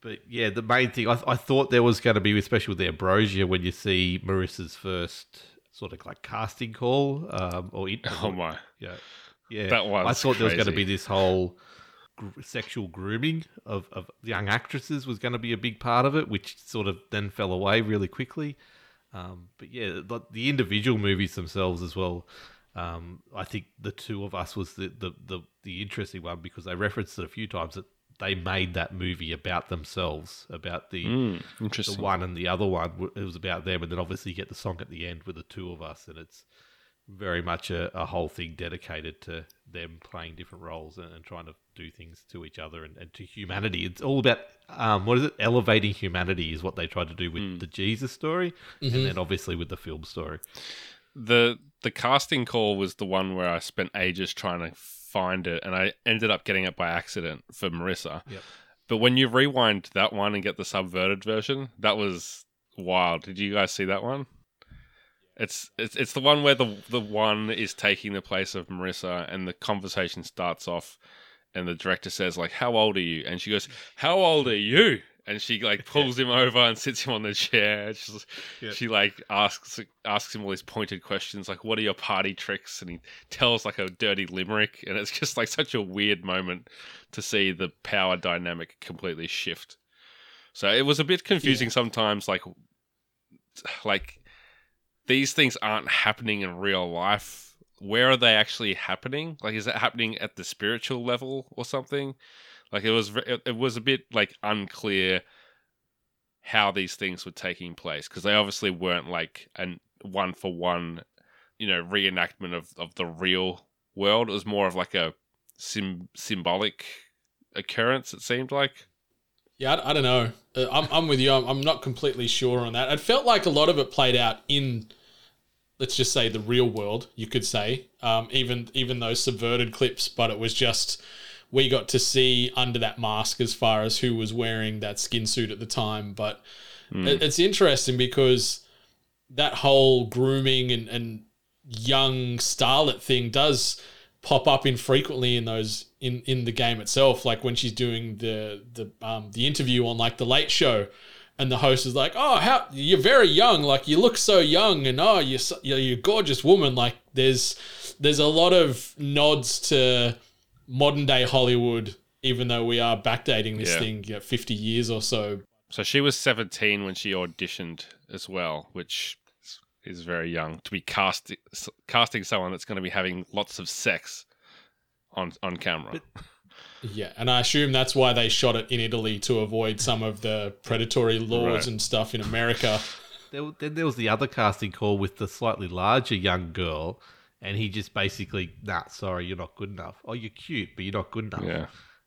but yeah, the main thing I, I thought there was going to be, especially with the Ambrosio, when you see Marissa's first sort of like casting call, um, or in, Oh my. yeah, yeah. That was I thought there was going to be this whole gr- sexual grooming of, of young actresses was going to be a big part of it, which sort of then fell away really quickly. Um, but yeah, the, the individual movies themselves as well. Um, I think the two of us was the, the, the, the interesting one because they referenced it a few times that they made that movie about themselves, about the Mm, the interesting. one and the other one. It was about them, and then obviously you get the song at the end with the two of us, and it's very much a, a whole thing dedicated to them playing different roles and, and trying to do things to each other and, and to humanity. It's all about um, what is it? Elevating humanity is what they tried to do with the Jesus story, and then obviously with the film story. the the casting call was the one where I spent ages trying to find it, and I ended up getting it by accident for Marissa. Yep. But when you rewind that one and get the subverted version, that was wild. Did you guys see that one? It's it's it's the one where the the one is taking the place of Marissa, and the conversation starts off, and the director says like, "How old are you?" And she goes, "How old are you?" And she like pulls him over and sits him on the chair. She's, Yeah. She like asks asks him all these pointed questions like, "What are your party tricks?" And he tells like a dirty limerick, and it's just like such a weird moment to see the power dynamic completely shift. So it was a bit confusing sometimes, like like these things aren't happening in real life. Where are they actually happening? Like, is it happening at the spiritual level or something? Like, it was it, was a bit like unclear how these things were taking place because they obviously weren't like an one for one, you know, reenactment of of the real world. It was more of like a sim- symbolic occurrence. It seemed like. Yeah, I, I don't know. Uh, I'm, I'm with you. I'm, I'm not completely sure on that. It felt like a lot of it played out in, let's just say, the real world. You could say, um, even even those subverted clips, but it was just we got to see under that mask as far as who was wearing that skin suit at the time. But it, it's interesting because that whole grooming and, and young starlet thing does pop up infrequently in those in in the game itself like when she's doing the the um the interview on like the late show and the host is like oh how you're very young like you look so young and oh you're so, you're, you're a gorgeous woman. Like there's there's a lot of nods to modern day hollywood even though we are backdating this Yeah. thing you know, 50 years or so. So she was 17 when she auditioned as well, which is- is very young to be cast, casting someone that's going to be having lots of sex on on camera. Yeah, and I assume that's why they shot it in Italy to avoid some of the predatory laws Right. and stuff in America. There, then there was the other casting call with the slightly larger young girl, and he just basically, nah, sorry, you're not good enough. Oh, you're cute, but you're not good enough. yeah.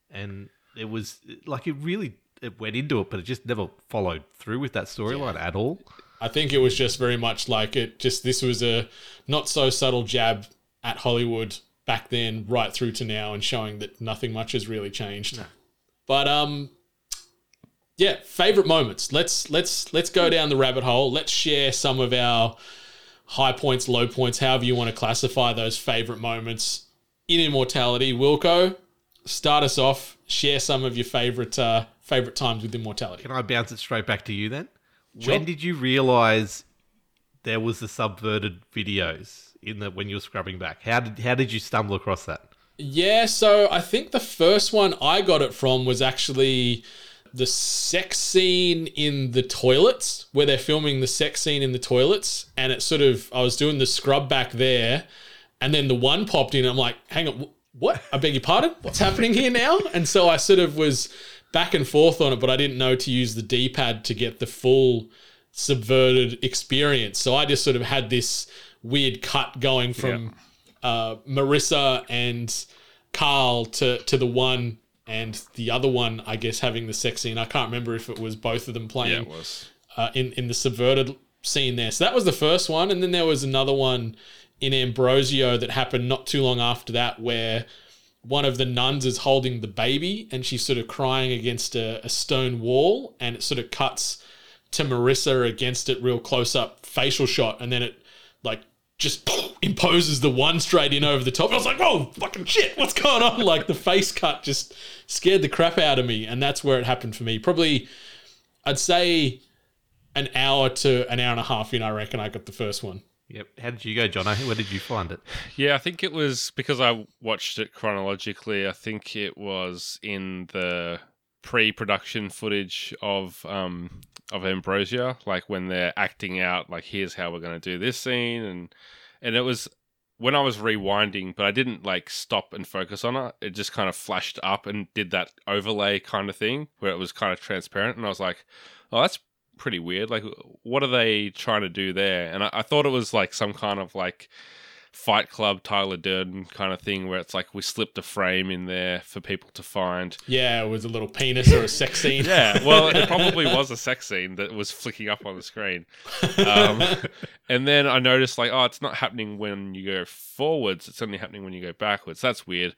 And it was like it really it went into it, but it just never followed through with that storyline at all. I think it was just very much like it. Just this was a not so subtle jab at Hollywood back then, right through to now, and showing that nothing much has really changed. But um, yeah, favorite moments. Let's let's let's go down the rabbit hole. Let's share some of our high points, low points, however you want to classify those favorite moments in Immortality. Wilko, start us off. Share some of your favorite uh, favorite times with Immortality. Can I bounce it straight back to you then? Sure. When did you realize there was the subverted videos in the when you were scrubbing back? How did how did you stumble across that? Yeah, so I think the first one I got it from was actually the sex scene in the toilets, where they're filming the sex scene in the toilets. And it sort of, I was doing the scrub back there, and then the one popped in. I'm like, hang on, what? I beg your pardon? What's happening here now? And so I sort of was back and forth on it, but I didn't know to use the D pad to get the full subverted experience. So I just sort of had this weird cut going from uh, Marissa and Carl to to the one and the other one, I guess, having the sex scene. I can't remember if it was both of them playing. Yeah, it was. uh, in in the subverted scene there. So that was the first one, and then there was another one in Ambrosio that happened not too long after that, where one of the nuns is holding the baby and she's sort of crying against a, a stone wall, and it sort of cuts to Marissa against it, real close up facial shot, and then it like just imposes the one straight in over the top. I was like, oh, fucking shit, what's going on? Like the face cut just scared the crap out of me, and that's where it happened for me. Probably, I'd say an hour to an hour and a half in, I reckon I got the first one. Yep. How did you go, John? Where did you find it? Yeah, I think it was because I watched it chronologically. I think it was in the pre-production footage of um of Ambrosio, like when they're acting out, like here's how we're to do this scene, and and it was when I was rewinding, but I didn't like stop and focus on it. It just kind of flashed up and did that overlay kind of thing where it was kind of transparent, and I was like, oh, that's pretty weird. Like, what are they trying to do there? And I, I thought it was like some kind of like Fight Club Tyler Durden kind of thing where it's like we slipped a frame in there for people to find. Yeah, it was a little penis or a sex scene. Yeah, well, it probably was a sex scene that was flicking up on the screen. Um, and then I noticed, like, oh, it's not happening when you go forwards, it's only happening when you go backwards. That's weird.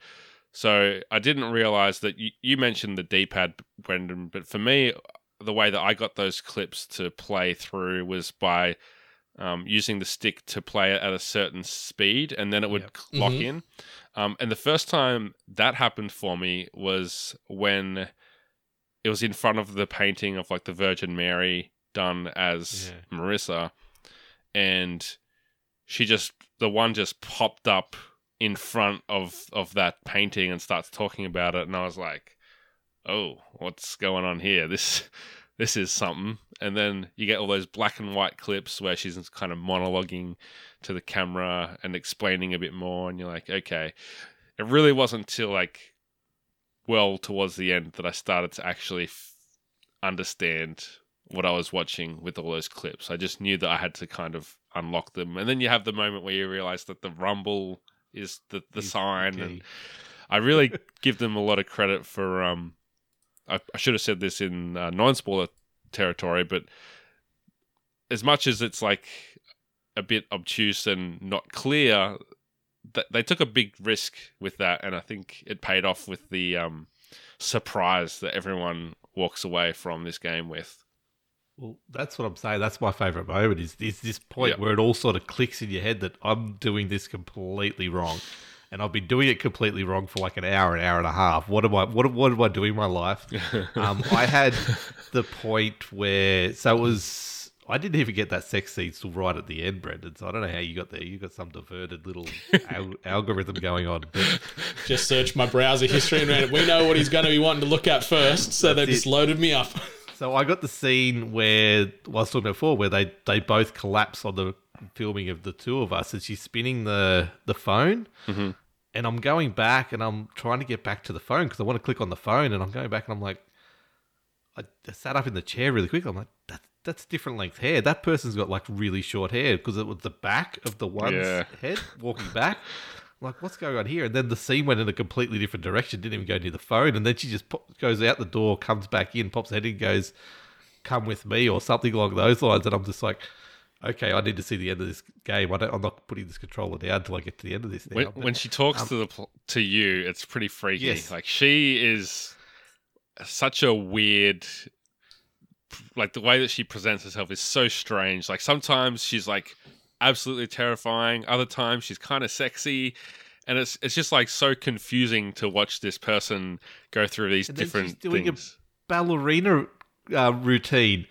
So I didn't realize that you, you mentioned the D pad, Brendan, but for me, the way that I got those clips to play through was by um, using the stick to play it at a certain speed, and then it would Yep. lock Mhm. in. Um, and the first time that happened for me was when it was in front of the painting of like the Virgin Mary done as Yeah. Marissa, and she just the one just popped up in front of of that painting and starts talking about it, and I was like, "Oh, what's going on here? This this is something." And then you get all those black and white clips where she's kind of monologuing to the camera and explaining a bit more, and you're like, "Okay." It really wasn't till like well towards the end that I started to actually f- understand what I was watching with all those clips. I just knew that I had to kind of unlock them, and then you have the moment where you realize that the rumble is the the sign, key. and I really give them a lot of credit for. Um, I, I should have said this in uh, non-spoiler territory, but as much as it's like a bit obtuse and not clear, th- they took a big risk with that, and I think it paid off with the um, surprise that everyone walks away from this game with. Well, that's what I'm saying. That's my favorite moment. Is is this point Yeah. where it all sort of clicks in your head that I'm doing this completely wrong, and I've been doing it completely wrong for like an hour, an hour and a half. What am I? What what am I doing in my life? um, I had the point where so it was. I didn't even get that sex scene till right at the end, Brendan. So I don't know how you got there. You got some diverted little al- algorithm going on. But Just searched my browser history and ran it. We know what he's going to be wanting to look at first, so they just it. loaded me up. So I got the scene where well, I was talking before, where they they both collapse on the filming of the two of us, and she's spinning the the phone, Mm-hmm. And I'm going back and I'm trying to get back to the phone because I want to click on the phone, and I'm going back and I'm like, I sat up in the chair really quick. I'm like, that's that's different length hair. That person's got like really short hair because it was the back of the one's Yeah. head walking back. Like, what's going on here? And then the scene went in a completely different direction. Didn't even go near the phone. And then she just pop, goes out the door, comes back in, pops head in, goes, "Come with me" or something along those lines. And I'm just like, okay, I need to see the end of this game. I don't, I'm not putting this controller down until I get to the end of this. Now. When, But- when she talks to the pl- to you, it's pretty freaky. Yes. Like she is such a weird. Like the way that she presents herself is so strange. Like sometimes she's like absolutely terrifying. Other times she's kind of sexy, and it's it's just like so confusing to watch this person go through these then she's different doing a- ballerina uh, routine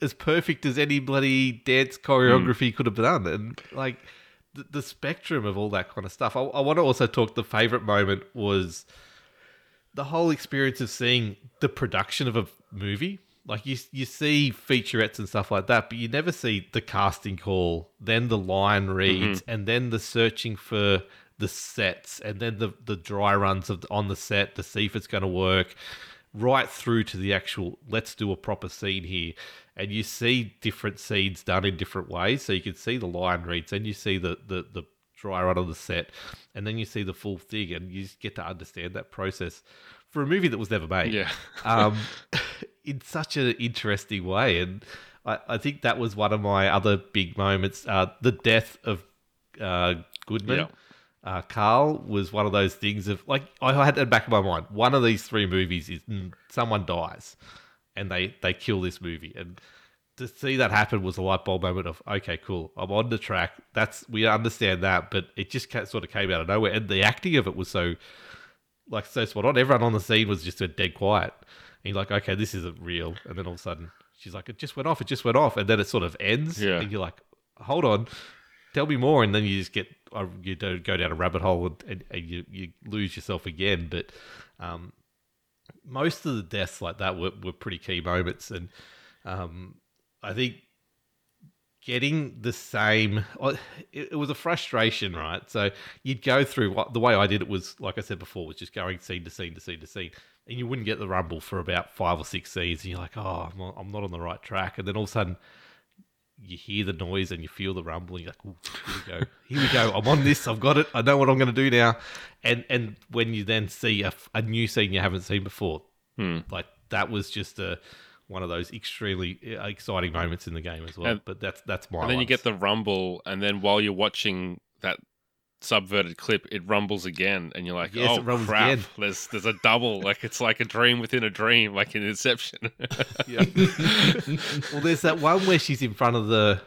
as perfect as any bloody dance choreography hmm. could have done. And like the, the spectrum of all that kind of stuff. I, I want to also talk the favorite moment was the whole experience of seeing the production of a movie. Like you, you see featurettes and stuff like that, but you never see the casting call, then the line reads, mm-hmm. and then the searching for the sets, and then the the dry runs of on the set to see if it's going to work, right through to the actual let's do a proper scene here, and you see different scenes done in different ways. So you can see the line reads, and you see the the the dry run on the set, and then you see the full thing, and you just get to understand that process for a movie that was never made Yeah. um, in such an interesting way. And I, I think that was one of my other big moments. Uh, the death of uh, Goodman. Yeah. Uh, Carl was one of those things of like I had the back of my mind. One of these three movies is mm, someone dies, and they they kill this movie, and to see that happen was a light bulb moment of okay, cool, I'm on the track. That's we understand that, but it just sort of came out of nowhere, and the acting of it was so like so spot on. Everyone on the scene was just a dead quiet. And you're like, okay, this isn't real. And then all of a sudden, she's like, it just went off. It just went off. And then it sort of ends. Yeah. And you're like, hold on, tell me more. And then you just get, uh, you do go down a rabbit hole and, and, and you, you lose yourself again. But um, most of the deaths like that were, were pretty key moments. And um, I think getting the same it, it was a frustration right? So you'd go through what the way i did it was like i said before was just going scene to scene to scene to scene. And you wouldn't get the rumble for about five or six scenes. And you're like oh I'm not on the right track. And then all of a sudden you hear the noise and you feel the rumble and you're like here we go here we go i'm on this i've got it i know what i'm going to do now and and when you then see a, a new scene you haven't seen before Hmm. like that was just a one of those extremely uh, exciting moments in the game as well. And- but that's that's my. And then you get the rumble, and then while you're watching that subverted clip, it rumbles again, and you're like, Yes, "Oh crap!" again. There's there's a double, like it's like a dream within a dream, like in Inception. Yeah. well, there's that one where she's in front of the,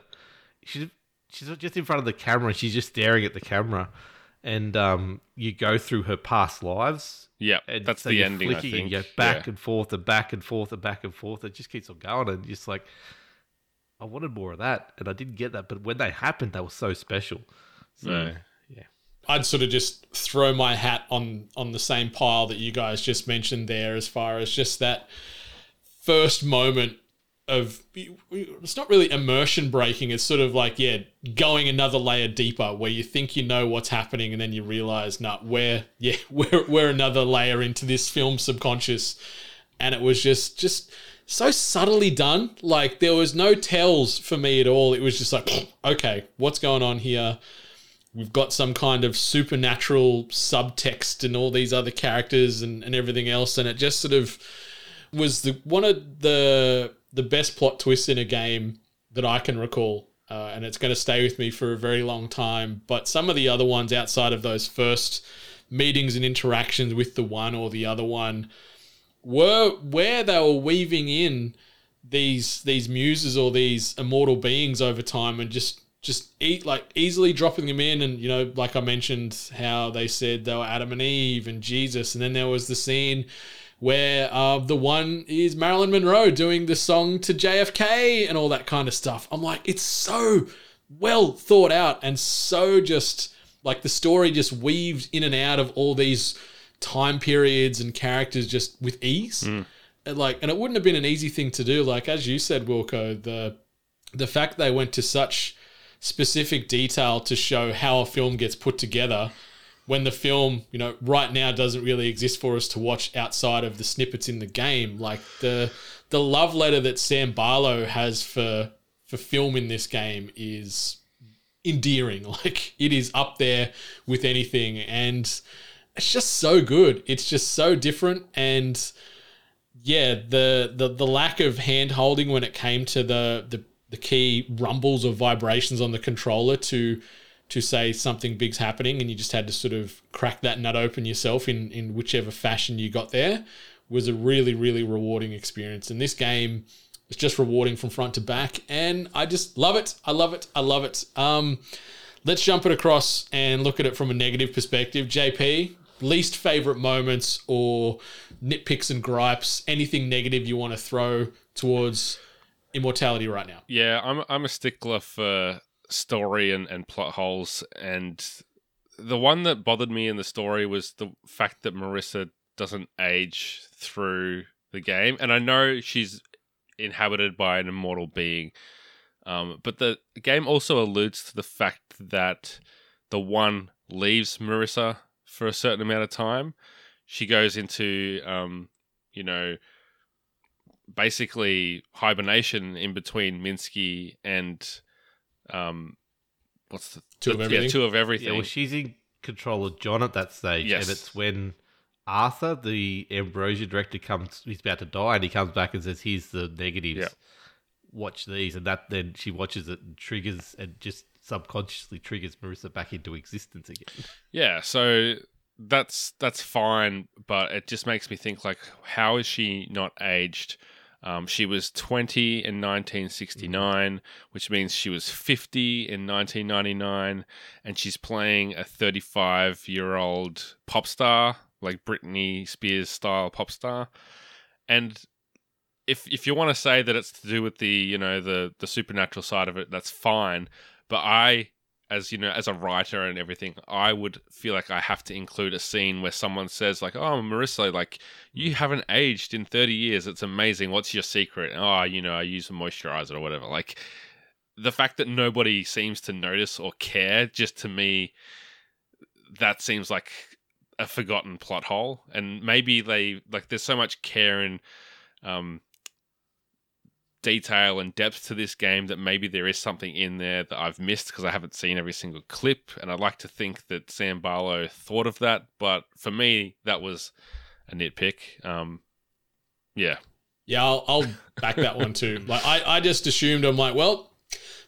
she's she's just in front of the camera. and She's just staring at the camera, and um, you go through her past lives. yeah, that's so the ending. I think. And you go back Yeah. and forth and back and forth and back and forth. It just keeps on going, and just like, I wanted more of that, and I didn't get that. But when they happened, they were so special. So. I'd sort of just throw my hat on on the same pile that you guys just mentioned there, as far as just that first moment of it's not really immersion breaking. It's sort of like yeah, going another layer deeper, where you think you know what's happening, and then you realize, nah, we're yeah, we're we're another layer into this film subconscious, and it was just just so subtly done. Like there was no tells for me at all. It was just like, okay, what's going on here? We've got some kind of supernatural subtext and all these other characters and, and everything else and it just sort of was the one of the the best plot twists in a game that I can recall uh, and it's going to stay with me for a very long time but some of the other ones outside of those first meetings and interactions with the one or the other one were where they were weaving in these these muses or these immortal beings over time and just just eat like easily dropping them in and you know like i mentioned how they said they were adam and eve and jesus. And then there was the scene where uh, the one is marilyn monroe doing the song to jfk and all that kind of stuff. I'm like it's so well thought out and so just like the story just weaves in and out of all these time periods and characters just with ease. And like, and it wouldn't have been an easy thing to do. Like as you said, Wilko, the the fact they went to such specific detail to show how a film gets put together when the film, you know, right now doesn't really exist for us to watch outside of the snippets in the game. Like the the love letter that Sam Barlow has for for film in this game is endearing. Like it is up there with anything, and it's just so good. It's just so different, and yeah, the the the lack of hand holding when it came to the the the key rumbles or vibrations on the controller to to say something big's happening and you just had to sort of crack that nut open yourself in in whichever fashion you got there was a really really rewarding experience. And this game is just rewarding from front to back and I just love it. I love it. I love it. Um let's jump it across and look at it from a negative perspective. JP least favorite moments or nitpicks and gripes? Anything negative you want to throw towards immortality right now Yeah, I'm I'm a stickler for story and, and plot holes and the one that bothered me in the story was the fact that Marissa doesn't age through the game. And I know she's inhabited by an immortal being. Um, but the game also alludes to the fact that the one leaves Marissa for a certain amount of time. She goes into, um, you know, basically hibernation in between Minsky and um, what's the Two of the- everything? Yeah, two of everything. Yeah, well, she's in control of John at that stage, Yes. and it's when Arthur, the Ambrosio director, comes. He's about to die, and he comes back and says, "Here's the negatives. Yeah. Watch these." And that then she watches it and triggers, and just subconsciously triggers Marissa back into existence again. Yeah, so that's that's fine, but it just makes me think like, how is she not aged? Um, she was 20 in 1969, which means she was 50 in 1999, and she's playing a 35 year old pop star, like Britney Spears style pop star. And if if you want to say that it's to do with the you know the the supernatural side of it, that's fine. But I as you know, as a writer and everything, I would feel like I have to include a scene where someone says, like, "Oh, Marissa, like you haven't aged in thirty years. It's amazing. What's your secret?" Oh, you know, I use a moisturizer or whatever. Like the fact that nobody seems to notice or care, just to me, that seems like a forgotten plot hole. And maybe they like there's so much care and um, detail and depth to this game that maybe there is something in there that I've missed because I haven't seen every single clip. And I'd like to think that Sam Barlow thought of that, but for me, that was a nitpick. Um, yeah, Yeah, I'll, I'll back that one too. Like I, I just assumed I'm like, well,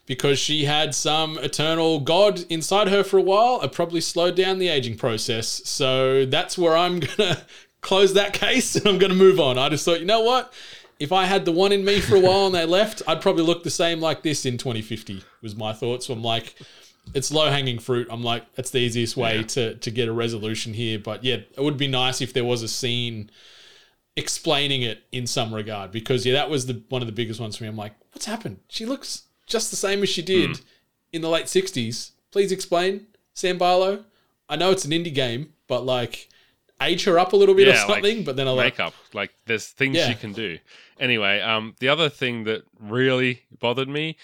because she had some eternal god inside her for a while, it probably slowed down the aging process. So that's where I'm gonna close that case and I'm gonna move on. I just thought, you know what? If I had the one in me for a while and they left, I'd probably look the same like this in 2050. Was my thoughts. So I'm like, it's low hanging fruit. I'm like, that's the easiest way to to get a resolution here. But yeah, it would be nice if there was a scene explaining it in some regard because yeah that was the one of the biggest ones for me i'm like what's happened she looks just the same as she did hmm. in the late 60s please explain sam barlow i know it's an indie game but like age her up a little bit or Yeah, like something but then i like makeup. Like there's things Yeah. you can do. Anyway, um, the other thing that really bothered me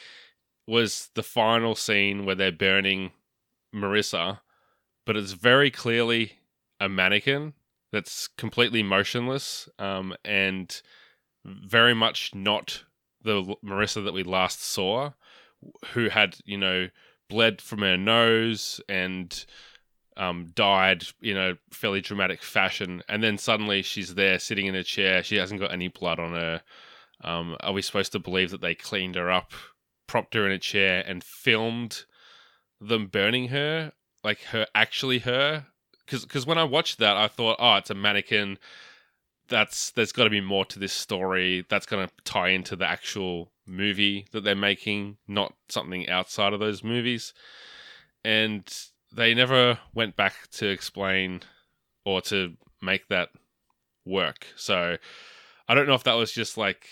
was the final scene where they're burning Marissa, but it's very clearly a mannequin that's completely motionless um, and very much not the Marissa that we last saw, who had, you know, bled from her nose and um, died in a fairly dramatic fashion. And then suddenly she's there sitting in a chair. She hasn't got any blood on her. Um, are we supposed to believe that they cleaned her up, propped her in a chair, and filmed them burning her? Like her, actually her? Because when I watched that, I thought, oh, it's a mannequin. That's there's got to be more to this story. That's going to tie into the actual movie that they're making, not something outside of those movies. And they never went back to explain or to make that work. So I don't know if that was just like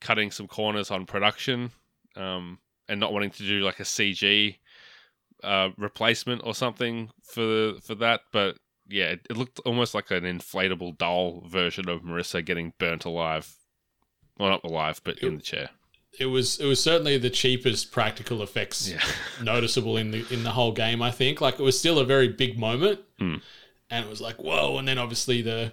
cutting some corners on production um, and not wanting to do like a CG uh, replacement or something for for that. But yeah, it, it looked almost like an inflatable doll version of Marissa getting burnt alive Well, not alive, but in the chair. It was it was certainly the cheapest practical effects Yeah. noticeable in the in the whole game. I think like it was still a very big moment, Hmm. and it was like whoa. And then obviously the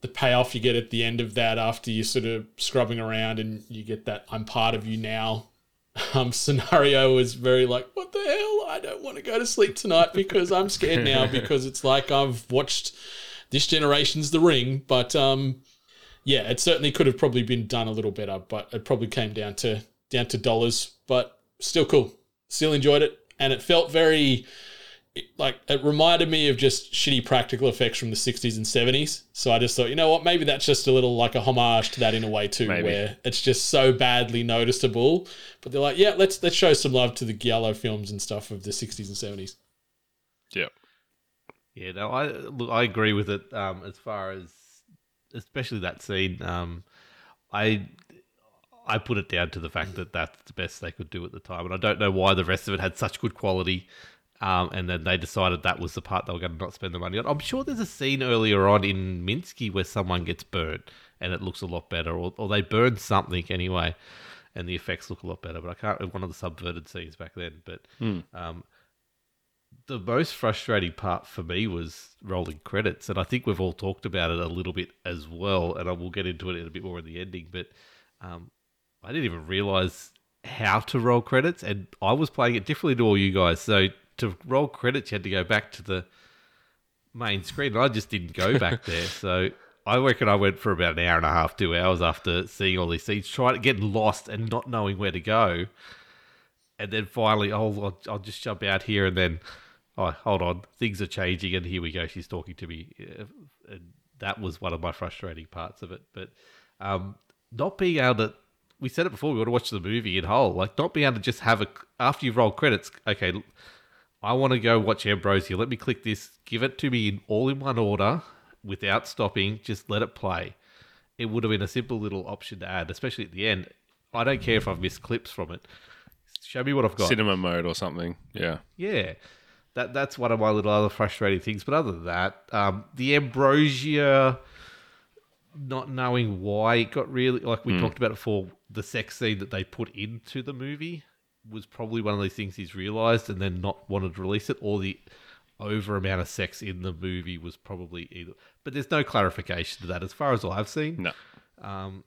the payoff you get at the end of that after you're sort of scrubbing around and you get that I'm part of you now um, scenario was very like what the hell I don't want to go to sleep tonight because I'm scared now because it's like I've watched this generation's The Ring, but um yeah, it certainly could have probably been done a little better, but it probably came down to down to dollars. But still cool. Still enjoyed it, and it felt very like it reminded me of just shitty practical effects from the '60s and '70s. So I just thought, you know what, maybe that's just a little like a homage to that in a way too, Maybe. where it's just so badly noticeable. But they're like, yeah, let's let's show some love to the giallo films and stuff of the '60s and '70s. Yeah. Yeah, no, I I agree with it. Um, as far as especially that scene, um, I I put it down to the fact that that's the best they could do at the time, and I don't know why the rest of it had such good quality. Um, and then they decided that was the part they were going to not spend the money on. I'm sure there's a scene earlier on in Minsky where someone gets burnt and it looks a lot better, or, or they burn something anyway, and the effects look a lot better. But I can't one of the subverted scenes back then. But um, the most frustrating part for me was rolling credits, and I think we've all talked about it a little bit as well, and I will get into it in a bit more in the ending. But um, I didn't even realize how to roll credits, and I was playing it differently to all you guys. So to roll credits, you had to go back to the main screen, and I just didn't go back there. So I reckon I went for about an hour and a half, two hours after seeing all these scenes, trying to get lost and not knowing where to go and then finally, oh, I'll, I'll just jump out here, and then, oh, hold on, things are changing, and here we go. She's talking to me, Uh, and that was one of my frustrating parts of it. But um, not being able to, we said it before, we want to watch the movie in whole, like not being able to just have a after you've rolled credits. Okay, I want to go watch Ambrosio. Let me click this, give it to me in all in one order without stopping. Just let it play. It would have been a simple little option to add, especially at the end. I don't care if I've missed clips from it. Show me what I've got. Cinema mode or something. Yeah. Yeah, that that's one of my little other frustrating things. But other than that, um, the Ambrosio, not knowing why it got really like we talked about it before, the sex scene that they put into the movie was probably one of these things he's realized and then not wanted to release it, or the over amount of sex in the movie was probably either. But there's no clarification to that as far as all I've seen. No. Um,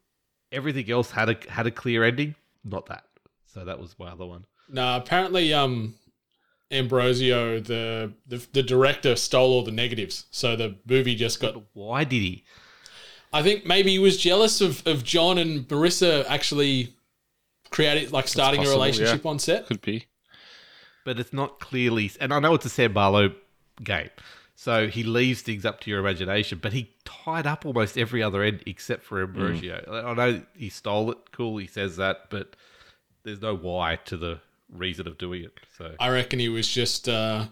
everything else had a had a clear ending, not that. So that was my other one. No, apparently, um, Ambrosio, the, the the director, stole all the negatives, so the movie just got. Why did he? I think maybe he was jealous of, of John and Marissa actually creating, like, starting a relationship yeah. on set. Could be. but it's not clearly. And I know it's a Sam Barlow game, so he leaves things up to your imagination. But he tied up almost every other end except for Ambrosio. Mm. I know he stole it. Cool, he says that, but there's no why to the reason of doing it. So I reckon he was just. Uh,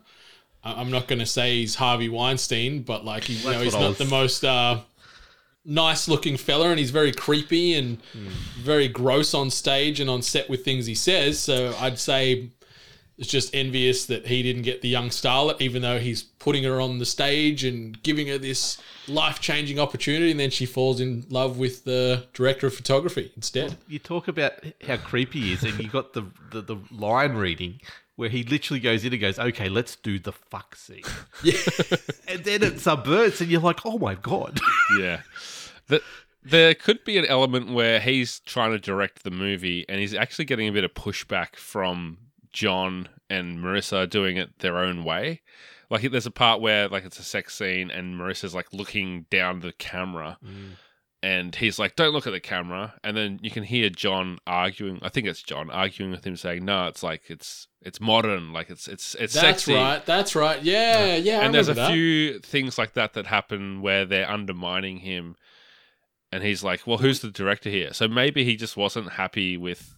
I'm not going to say he's Harvey Weinstein, but like he, you know, he's not was- the most uh, nice-looking fella, and he's very creepy and very gross on stage and on set with things he says. So I'd say it's just envious that he didn't get the young starlet, even though he's putting her on the stage and giving her this life-changing opportunity, and then she falls in love with the director of photography instead. you talk about how creepy he is, and you got the, the the line reading where he literally goes in and goes, "Okay, let's do the fuck scene," Yeah. and then it subverts, and you're like, "Oh my god." Yeah. The, there could be an element where he's trying to direct the movie and he's actually getting a bit of pushback from John and Marissa doing it their own way. Like there's a part where like it's a sex scene and Marissa's like looking down the camera mm. and he's like, Don't look at the camera and then you can hear John arguing I think it's John arguing with him saying, No, it's like it's it's modern, like it's it's it's sexy. That's sexy. right. That's right. Yeah, yeah. I and there's a that. few things like that that happen where they're undermining him and he's like well who's the director here so maybe he just wasn't happy with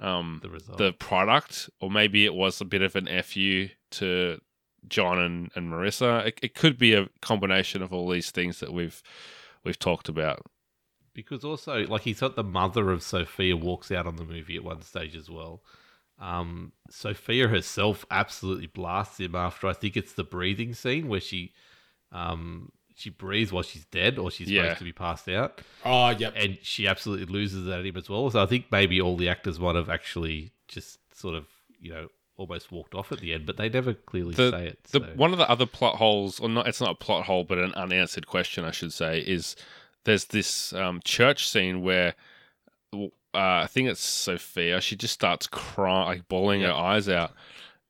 um The result. the product or maybe it was a bit of an fu to john and, and marissa it, it could be a combination of all these things that we've we've talked about because also like he's got the mother of Sophia walks out on the movie at one stage as well. Um, Sophia herself absolutely blasts him after I think it's the breathing scene where she um, she breathes while she's dead or she's Yeah. supposed to be passed out, Oh, yep. and she absolutely loses at him as well. So I think maybe all the actors might have actually just sort of you know almost walked off at the end, but they never clearly the, say it. the so. one of the other plot holes, or not, it's not a plot hole, but an unanswered question, I should say, is there's this um, church scene where uh, I think it's Sophia. She just starts crying, like bawling her eyes out,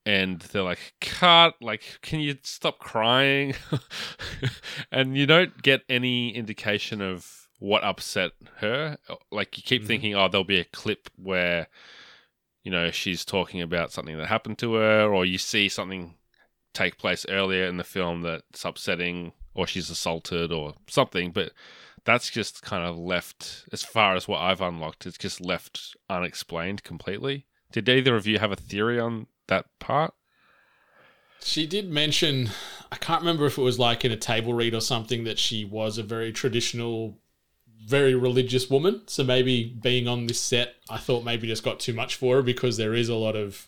and they're like, "Cut! Like, can you stop crying?" and you don't get any indication of what upset her. Like, you keep Mhm. thinking, "Oh, there'll be a clip where." you know, she's talking about something that happened to her, or you see something take place earlier in the film that's upsetting, or she's assaulted, or something. But that's just kind of left, as far as what I've unlocked, it's just left unexplained completely. Did either of you have a theory on that part? She did mention, I can't remember if it was like in a table read or something, that she was a very traditional, very religious woman. So maybe being on this set, I thought maybe just got too much for her because there is a lot of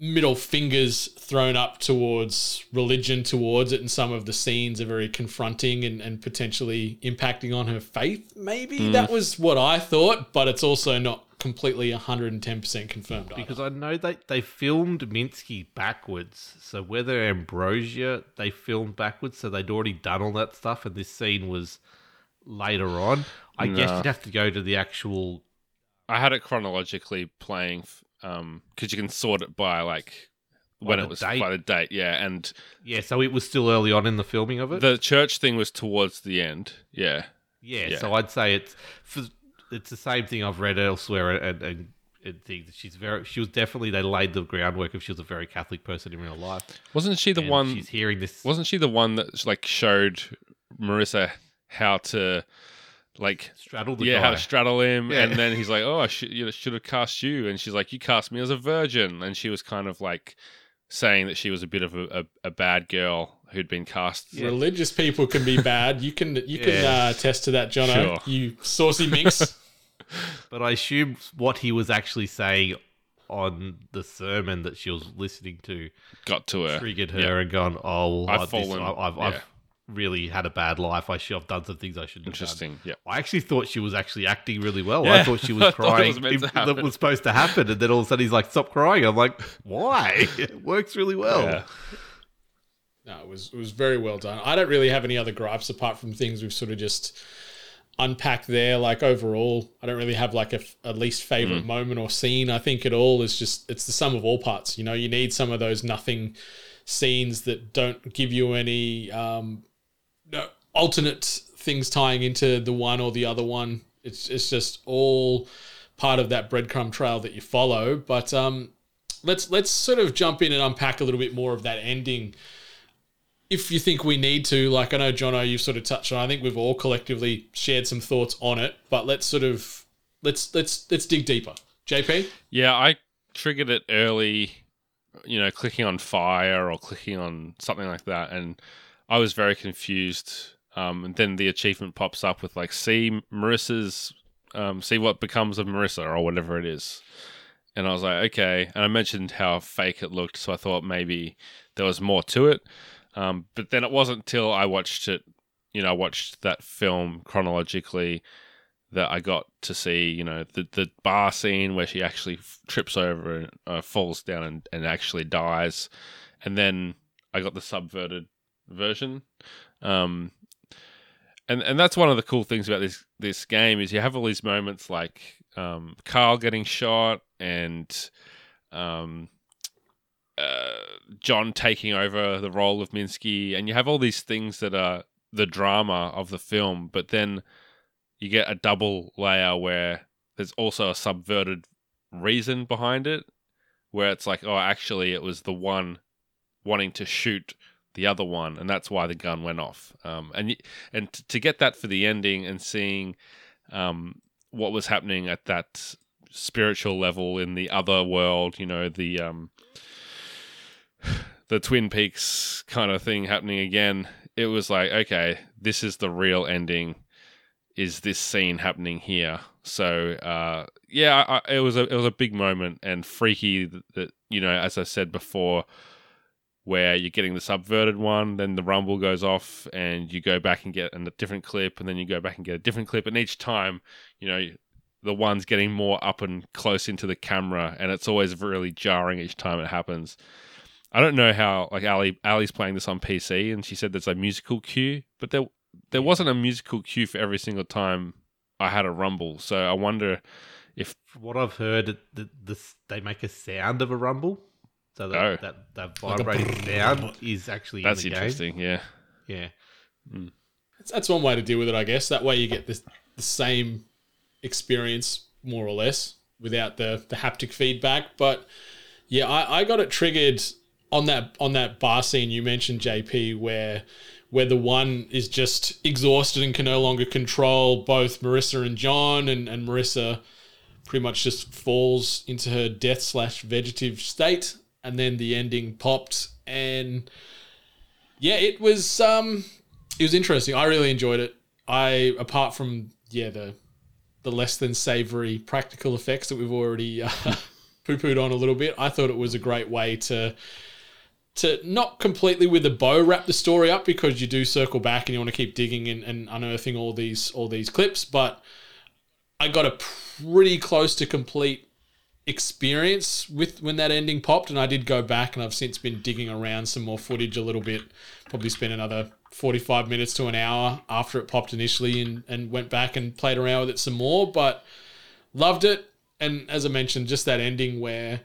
middle fingers thrown up towards religion towards it and some of the scenes are very confronting and, and potentially impacting on her faith maybe that mm. was what i thought but it's also not completely 110% confirmed either. because I know they they filmed Minsky backwards. So whether Ambrosio they filmed backwards, so they'd already done all that stuff, and this scene was later on. I guess you'd have to go to the actual. I had it chronologically playing um because you can sort it by like when it was date. by the date, yeah, and Yeah, so it was still early on in the filming of it. the church thing was towards the end, yeah. yeah, yeah. so I'd say it's for, it's the same thing I've read elsewhere, and and, and things. She's very. She was definitely they laid the groundwork if she was a very Catholic person in real life. Wasn't she the And one? she's hearing this. Wasn't she the one that like showed Marissa how to like straddle the yeah guy. how to straddle him, Yeah. and then he's like, "Oh, I should you know, should have cast you," and she's like, "You cast me as a virgin," and she was kind of like saying that she was a bit of a, a, a bad girl who'd been cast. Religious people can be bad. You can you can uh, attest to that, Jono. Sure. You saucy minx. But I assume what he was actually saying on the sermon that she was listening to Got to her. triggered her Yeah. and gone, "Oh, well, I've I- this- fallen, I- I've, yeah. I've really had a bad life. I should have done some things I shouldn't have done." Interesting. Yeah. I actually thought she was actually acting really well. Yeah, I thought she was I it crying. was meant to that was supposed to happen, and then all of a sudden he's like, "Stop crying!" I'm like, "Why? It works really well." Yeah. No, it was it was very well done. I don't really have any other gripes apart from things we've sort of just unpacked there. Like overall, I don't really have like a least favorite moment or scene. I think it all is just it's the sum of all parts. You know, you need some of those nothing scenes that don't give you any um, no, alternate things tying into the one or the other one. It's it's just all part of that breadcrumb trail that you follow. But um, let's let's sort of jump in and unpack a little bit more of that ending if you think we need to, like I know Jono, you've sort of touched on. I think we've all collectively shared some thoughts on it, but let's sort of let's let's let's dig deeper. JP, Yeah, I triggered it early, you know, clicking on fire or clicking on something like that, and I was very confused. Um, and then the achievement pops up with like, see Marissa's, um, see what becomes of Marissa or whatever it is. And I was like, okay. And I mentioned how fake it looked, so I thought maybe there was more to it. Um, but then it wasn't till I watched it, you know, I watched that film chronologically that I got to see, you know, the the bar scene where she actually trips over and uh, falls down and, and actually dies, and then I got the subverted version, um, and and that's one of the cool things about this this game is you have all these moments like um, Carl getting shot and um, uh, John taking over the role of Minsky, and you have all these things that are the drama of the film, but then you get a double layer where there's also a subverted reason behind it, where it's like, oh, actually, it was the one wanting to shoot the other one, and that's why the gun went off. Um, and and to get that for the ending and seeing um, what was happening at that spiritual level in the other world, you know, the um, the Twin Peaks kind of thing happening again. It was like, okay, this is the real ending. Is this scene happening here? So, uh, yeah, I, it was a it was a big moment and freaky that, that you know, as I said before, where you're getting the subverted one, then the rumble goes off, and you go back and get a different clip, and then you go back and get a different clip, and each time, you know, the one's getting more up and close into the camera, and it's always really jarring each time it happens. I don't know how like Ali Ali's playing this on PC, and she said there's a musical cue, but there there wasn't a musical cue for every single time I had a rumble. So I wonder if what I've heard, the, this, they make a sound of a rumble. So that, Oh. that, that Like vibrating sound is actually that's in the interesting. Yeah. game. Yeah. Hmm. That's, that's one way to deal with it, I guess. That way you get this, the same experience, more or less, without the, the haptic feedback. But yeah, I, I got it triggered on that on that bar scene you mentioned, JP, where where the one is just exhausted and can no longer control both Marissa and John, and, and Marissa pretty much just falls into her death slash vegetative state, and then the ending popped, and yeah, it was um, it was interesting. I really enjoyed it. I apart from yeah the the less than savory practical effects that we've already uh, poo pooed on a little bit, I thought it was a great way to to not completely with a bow wrap the story up because you do circle back and you want to keep digging and, and unearthing all these all these clips, but I got a pretty close to complete experience with when that ending popped and I did go back and I've since been digging around some more footage a little bit probably spent another 45 minutes to an hour after it popped initially and, and went back and played around with it some more but loved it. And as I mentioned just that ending where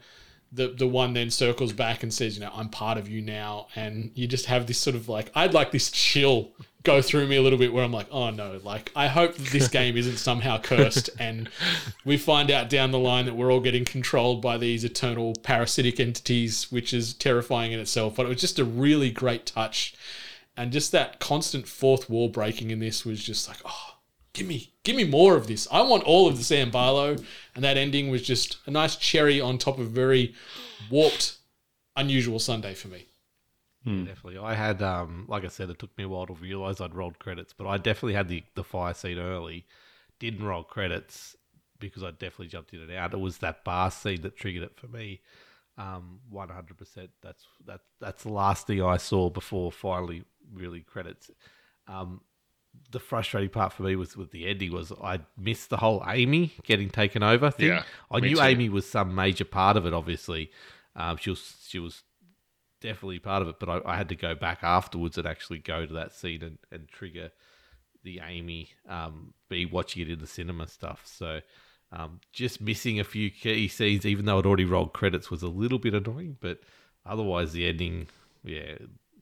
the the one then circles back and says you know I'm part of you now. And you just have this sort of like I'd like this chill go through me a little bit where I'm like oh no like I hope this game isn't somehow cursed. And we find out down the line that we're all getting controlled by these eternal parasitic entities which is terrifying in itself. But it was just a really great touch. And just that constant fourth wall breaking in this was just like oh give me give me more of this i want all of the sam barlow and that ending was just a nice cherry on top of a very warped unusual sunday for me Definitely. I had, um, like I said, it took me a while to realize I'd rolled credits, but I definitely had the, the fire scene early. Didn't roll credits because I definitely jumped in and out. It was that bar scene that triggered it for me. Um, 100%. That's that, that's the last thing I saw before finally really credits. Um, the frustrating part for me was with the ending was I missed the whole Amy getting taken over thing. Yeah, I knew too. Amy was some major part of it. Obviously, um, she was she was definitely part of it. But I, I had to go back afterwards and actually go to that scene and, and trigger the Amy um, be watching it in the cinema stuff. So um, just missing a few key scenes, even though I'd already rolled credits, was a little bit annoying. But otherwise, the ending, yeah,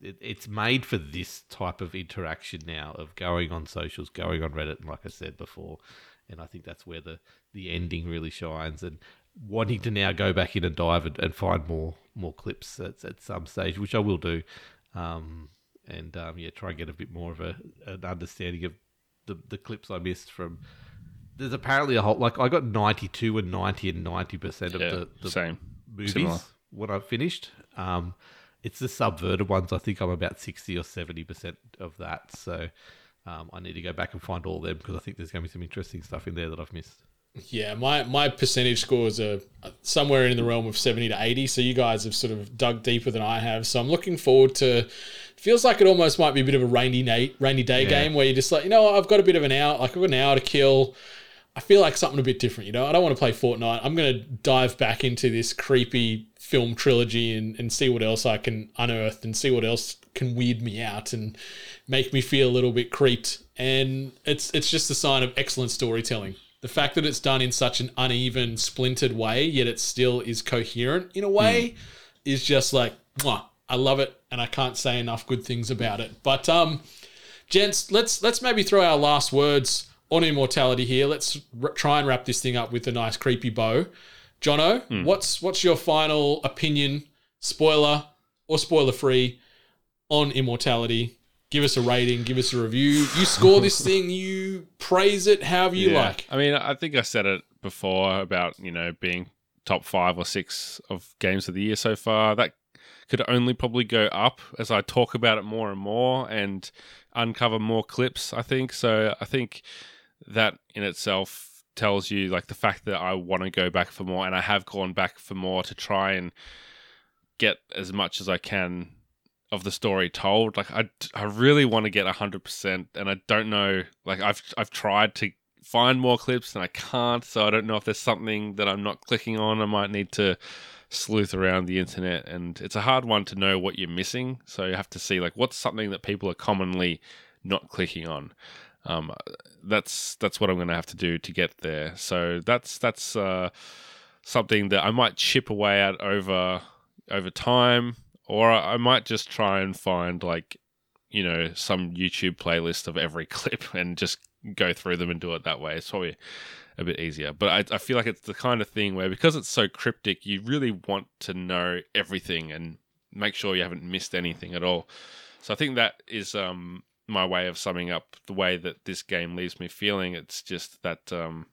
it, it's made for this type of interaction now of going on socials, going on Reddit, and like I said before, and I think that's where the the ending really shines. And wanting to now go back in and dive and, and find more more clips at, at some stage, which I will do, um, and um, yeah, try and get a bit more of a an understanding of the the clips I missed from. There's apparently a whole like I got 92 and 90 and 90 percent of Yeah, the, the same. movies Similar. when I finished. Um, it's the subverted ones. I think I'm about 60 or 70 percent of that. So um, I need to go back and find all of them because I think there's going to be some interesting stuff in there that I've missed. yeah my my percentage scores are somewhere in the realm of 70 to 80 so you guys have sort of dug deeper than i have so i'm looking forward to feels like it almost might be a bit of a rainy day rainy day Yeah. game where you're just like you know what, i've got a bit of an hour like i've got an hour to kill I feel like something a bit different, you know. I don't want to play Fortnite. I'm going to dive back into this creepy film trilogy and, and see what else I can unearth and see what else can weird me out and make me feel a little bit creeped. And it's it's just a sign of excellent storytelling. The fact that it's done in such an uneven, splintered way, yet it still is coherent in a way, is just like, Mwah, I love it, and I can't say enough good things about it. But um, gents, let's let's maybe throw our last words on immortality here. Let's r- try and wrap this thing up with a nice creepy bow. Jono, hmm. what's what's your final opinion, spoiler or spoiler free, on immortality? Give us a rating, give us a review. You score this thing, you praise it however you Yeah. like. I mean, I think I said it before about you know being top five or six of games of the year so far. That could only probably go up as I talk about it more and more and uncover more clips. I think so. I think that in itself tells you like the fact that I want to go back for more, and I have gone back for more to try and get as much as I can of the story told. Like I, I really want to get hundred percent, and I don't know. Like I've I've tried to find more clips and I can't, so I don't know if there's something that I'm not clicking on. I might need to sleuth around the internet, and it's a hard one to know what you're missing. So you have to see like what's something that people are commonly not clicking on. Um, that's that's what I'm going to have to do to get there. So that's that's uh, something that I might chip away at over over time, or I might just try and find like you know some YouTube playlist of every clip and just go through them and do it that way. It's probably a bit easier. But I, I feel like it's the kind of thing where because it's so cryptic, you really want to know everything and make sure you haven't missed anything at all. So I think that is um, my way of summing up the way that this game leaves me feeling. It's just that um,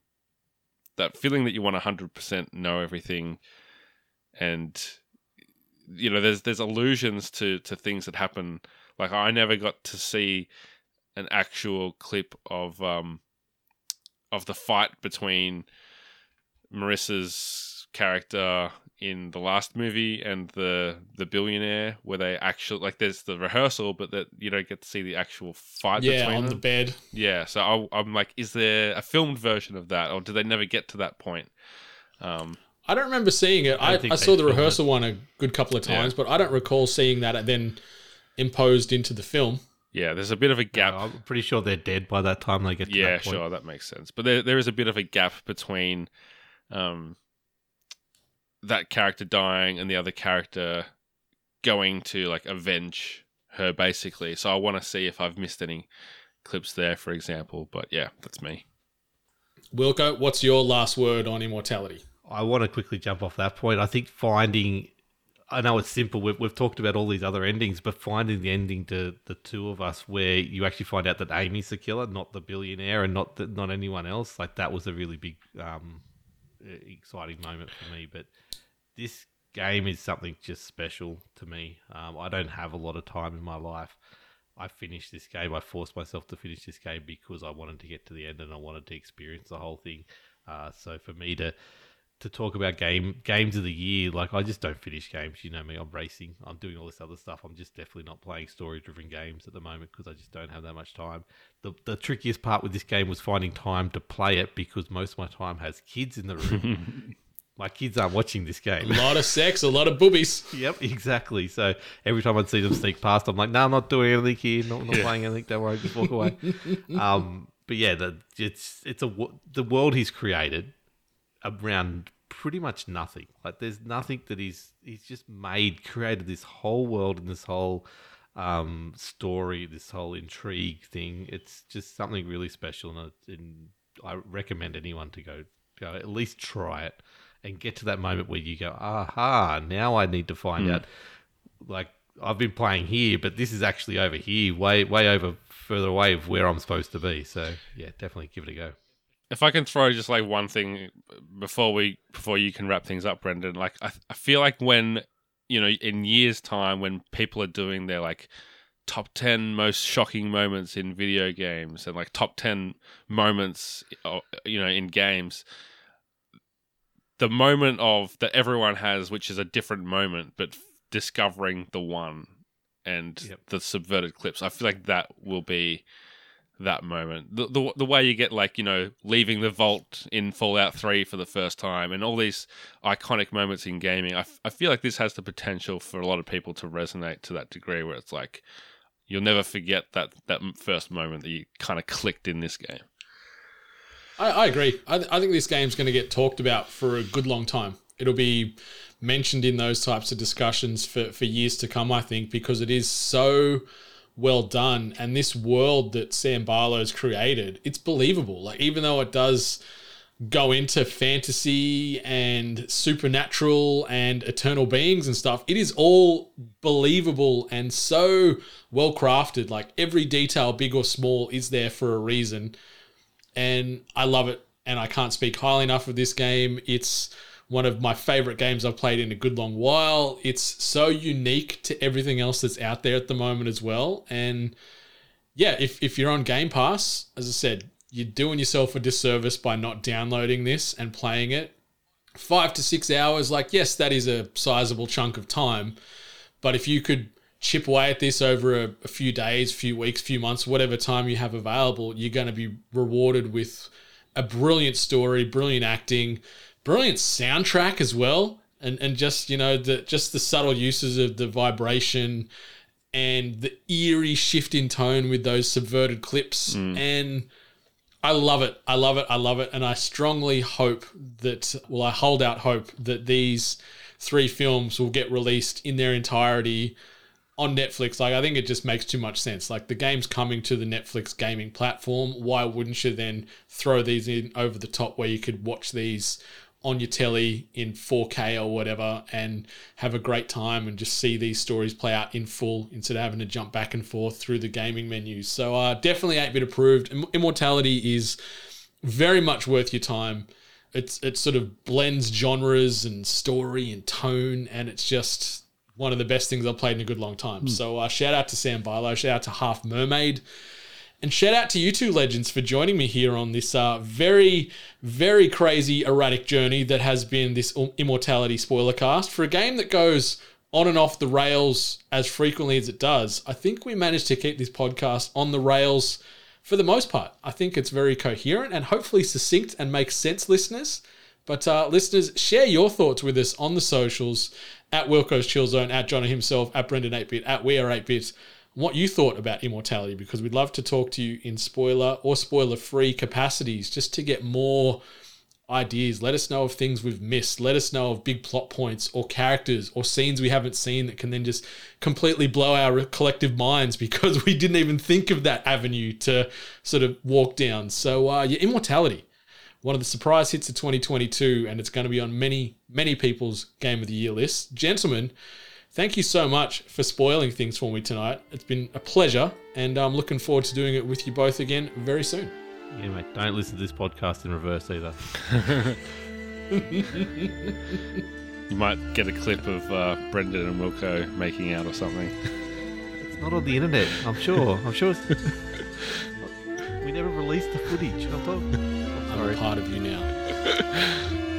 that feeling that you want hundred percent know everything, and you know, there's there's allusions to to things that happen. Like I never got to see an actual clip of um of the fight between Marissa's character in the last movie and the the billionaire where they actually like there's the rehearsal but that you don't get to see the actual fight yeah, between on them. the bed. yeah so I, i'm like is there a filmed version of that or do they never get to that point um I don't remember seeing it. I I, I, saw the filmed rehearsal one a good couple of times, but I don't recall seeing that then imposed into the film. yeah there's a bit of a gap I'm pretty sure they're dead by that time they get to yeah that point. sure that makes sense but there, there is a bit of a gap between um that character dying and the other character going to like avenge her basically so i want to see if i've missed any clips there for example but yeah that's me Wilko, what's your last word on immortality? I want to quickly jump off that point. I think finding, I know it's simple. We've, we've talked about all these other endings, but finding the ending to the two of us where you actually find out that Amy's the killer, not the billionaire, and not the, not anyone else. Like that was a really big, um, exciting moment for me. But this game is something just special to me. Um, I don't have a lot of time in my life. I finished this game. I forced myself to finish this game because I wanted to get to the end and I wanted to experience the whole thing. Uh, so for me to to talk about game games of the year, like I just don't finish games. You know me, I'm racing. I'm doing all this other stuff. I'm just definitely not playing story driven games at the moment because I just don't have that much time. The the trickiest part with this game was finding time to play it because most of my time has kids in the room. my kids aren't watching this game. A lot of sex, a lot of boobies. Yep, exactly. So every time I'd see them sneak past, I'm like, no, I'm not doing anything here. Not, not playing anything. Don't worry, just walk away. um, but yeah, the, it's it's a the world he's created around pretty much nothing. Like there's nothing that he's he's just made, created this whole world and this whole um, story, this whole intrigue thing. It's just something really special, and, and I recommend anyone to go go at least try it and get to that moment where you go, aha, now I need to find out. Like I've been playing here, but this is actually over here, way way over further away of where I'm supposed to be. So yeah, definitely give it a go. if i can throw just like one thing before we before you can wrap things up brendan like i, I feel like when you know in years time when people are doing their like top 10 most shocking moments in video games and like top 10 moments uh, you know in games the moment of that everyone has which is a different moment but f- discovering the one and Yep. the subverted clips. I feel like that will be that moment. The, the the way you get like you know leaving the vault in fallout 3 for the first time and all these iconic moments in gaming I, f- I feel like this has the potential for a lot of people to resonate to that degree where it's like you'll never forget that that first moment that you kind of clicked in this game I, I agree. I, th- I think this game's going to get talked about for a good long time. It'll be mentioned in those types of discussions for, for years to come, I think, because it is so well done. And this world that Sam Barlow's created, it's believable. Like, even though it does go into fantasy and supernatural and eternal beings and stuff, it is all believable and so well crafted. Like, every detail, big or small, is there for a reason and I love it. And I can't speak highly enough of this game. It's one of my favorite games I've played in a good long while. It's so unique to everything else that's out there at the moment as well. And yeah, if, if you're on Game Pass, as I said, you're doing yourself a disservice by not downloading this and playing it. Five to six hours, like, yes, that is a sizable chunk of time. But if you could chip away at this over a, a few days, few weeks, few months, whatever time you have available, you're going to be rewarded with a brilliant story, brilliant acting, brilliant soundtrack as well, and and just you know the just the subtle uses of the vibration and the eerie shift in tone with those subverted clips mm. and. I love it. I love it. I love it. And I strongly hope that, well, I hold out hope that these three films will get released in their entirety on Netflix. Like, I think it just makes too much sense. Like, the game's coming to the Netflix gaming platform. Why wouldn't you then throw these in over the top where you could watch these on your telly in 4K or whatever and have a great time and just see these stories play out in full instead of having to jump back and forth through the gaming menus. So, uh, definitely 8 bit approved. Immortality is very much worth your time. It's it sort of blends genres and story and tone, and it's just one of the best things I've played in a good long time. So uh, shout out to Sam Barlow, shout out to Half Mermaid, and shout out to you two legends for joining me here on this uh, very, very crazy erratic journey that has been this Immortality spoiler cast for a game that goes on and off the rails as frequently as it does. I think we managed to keep this podcast on the rails for the most part. I think it's very coherent and hopefully succinct and makes sense, listeners. But uh, listeners, share your thoughts with us on the socials at Wilko's Chill Zone, at Johnny himself, at Brendan 8bit, at We Are 8-Bits, what you thought about Immortality because we'd love to talk to you in spoiler or spoiler free capacities just to get more ideas. Let us know of things we've missed. Let us know of big plot points or characters or scenes we haven't seen that can then just completely blow our collective minds because we didn't even think of that avenue to sort of walk down. So, uh, yeah, Immortality, one of the surprise hits of 2022, and it's going to be on many, many people's Game of the Year lists. Gentlemen, thank you so much for spoiling things for me tonight. It's been a pleasure, and I'm looking forward to doing it with you both again very soon. Yeah, mate. Don't listen to this podcast in reverse either. You might get a clip of uh, Brendan and Wilko making out or something. It's not on the internet. I'm sure. I'm sure. It's... we never released the footage. I'm talking. I'm sorry. a part of you now.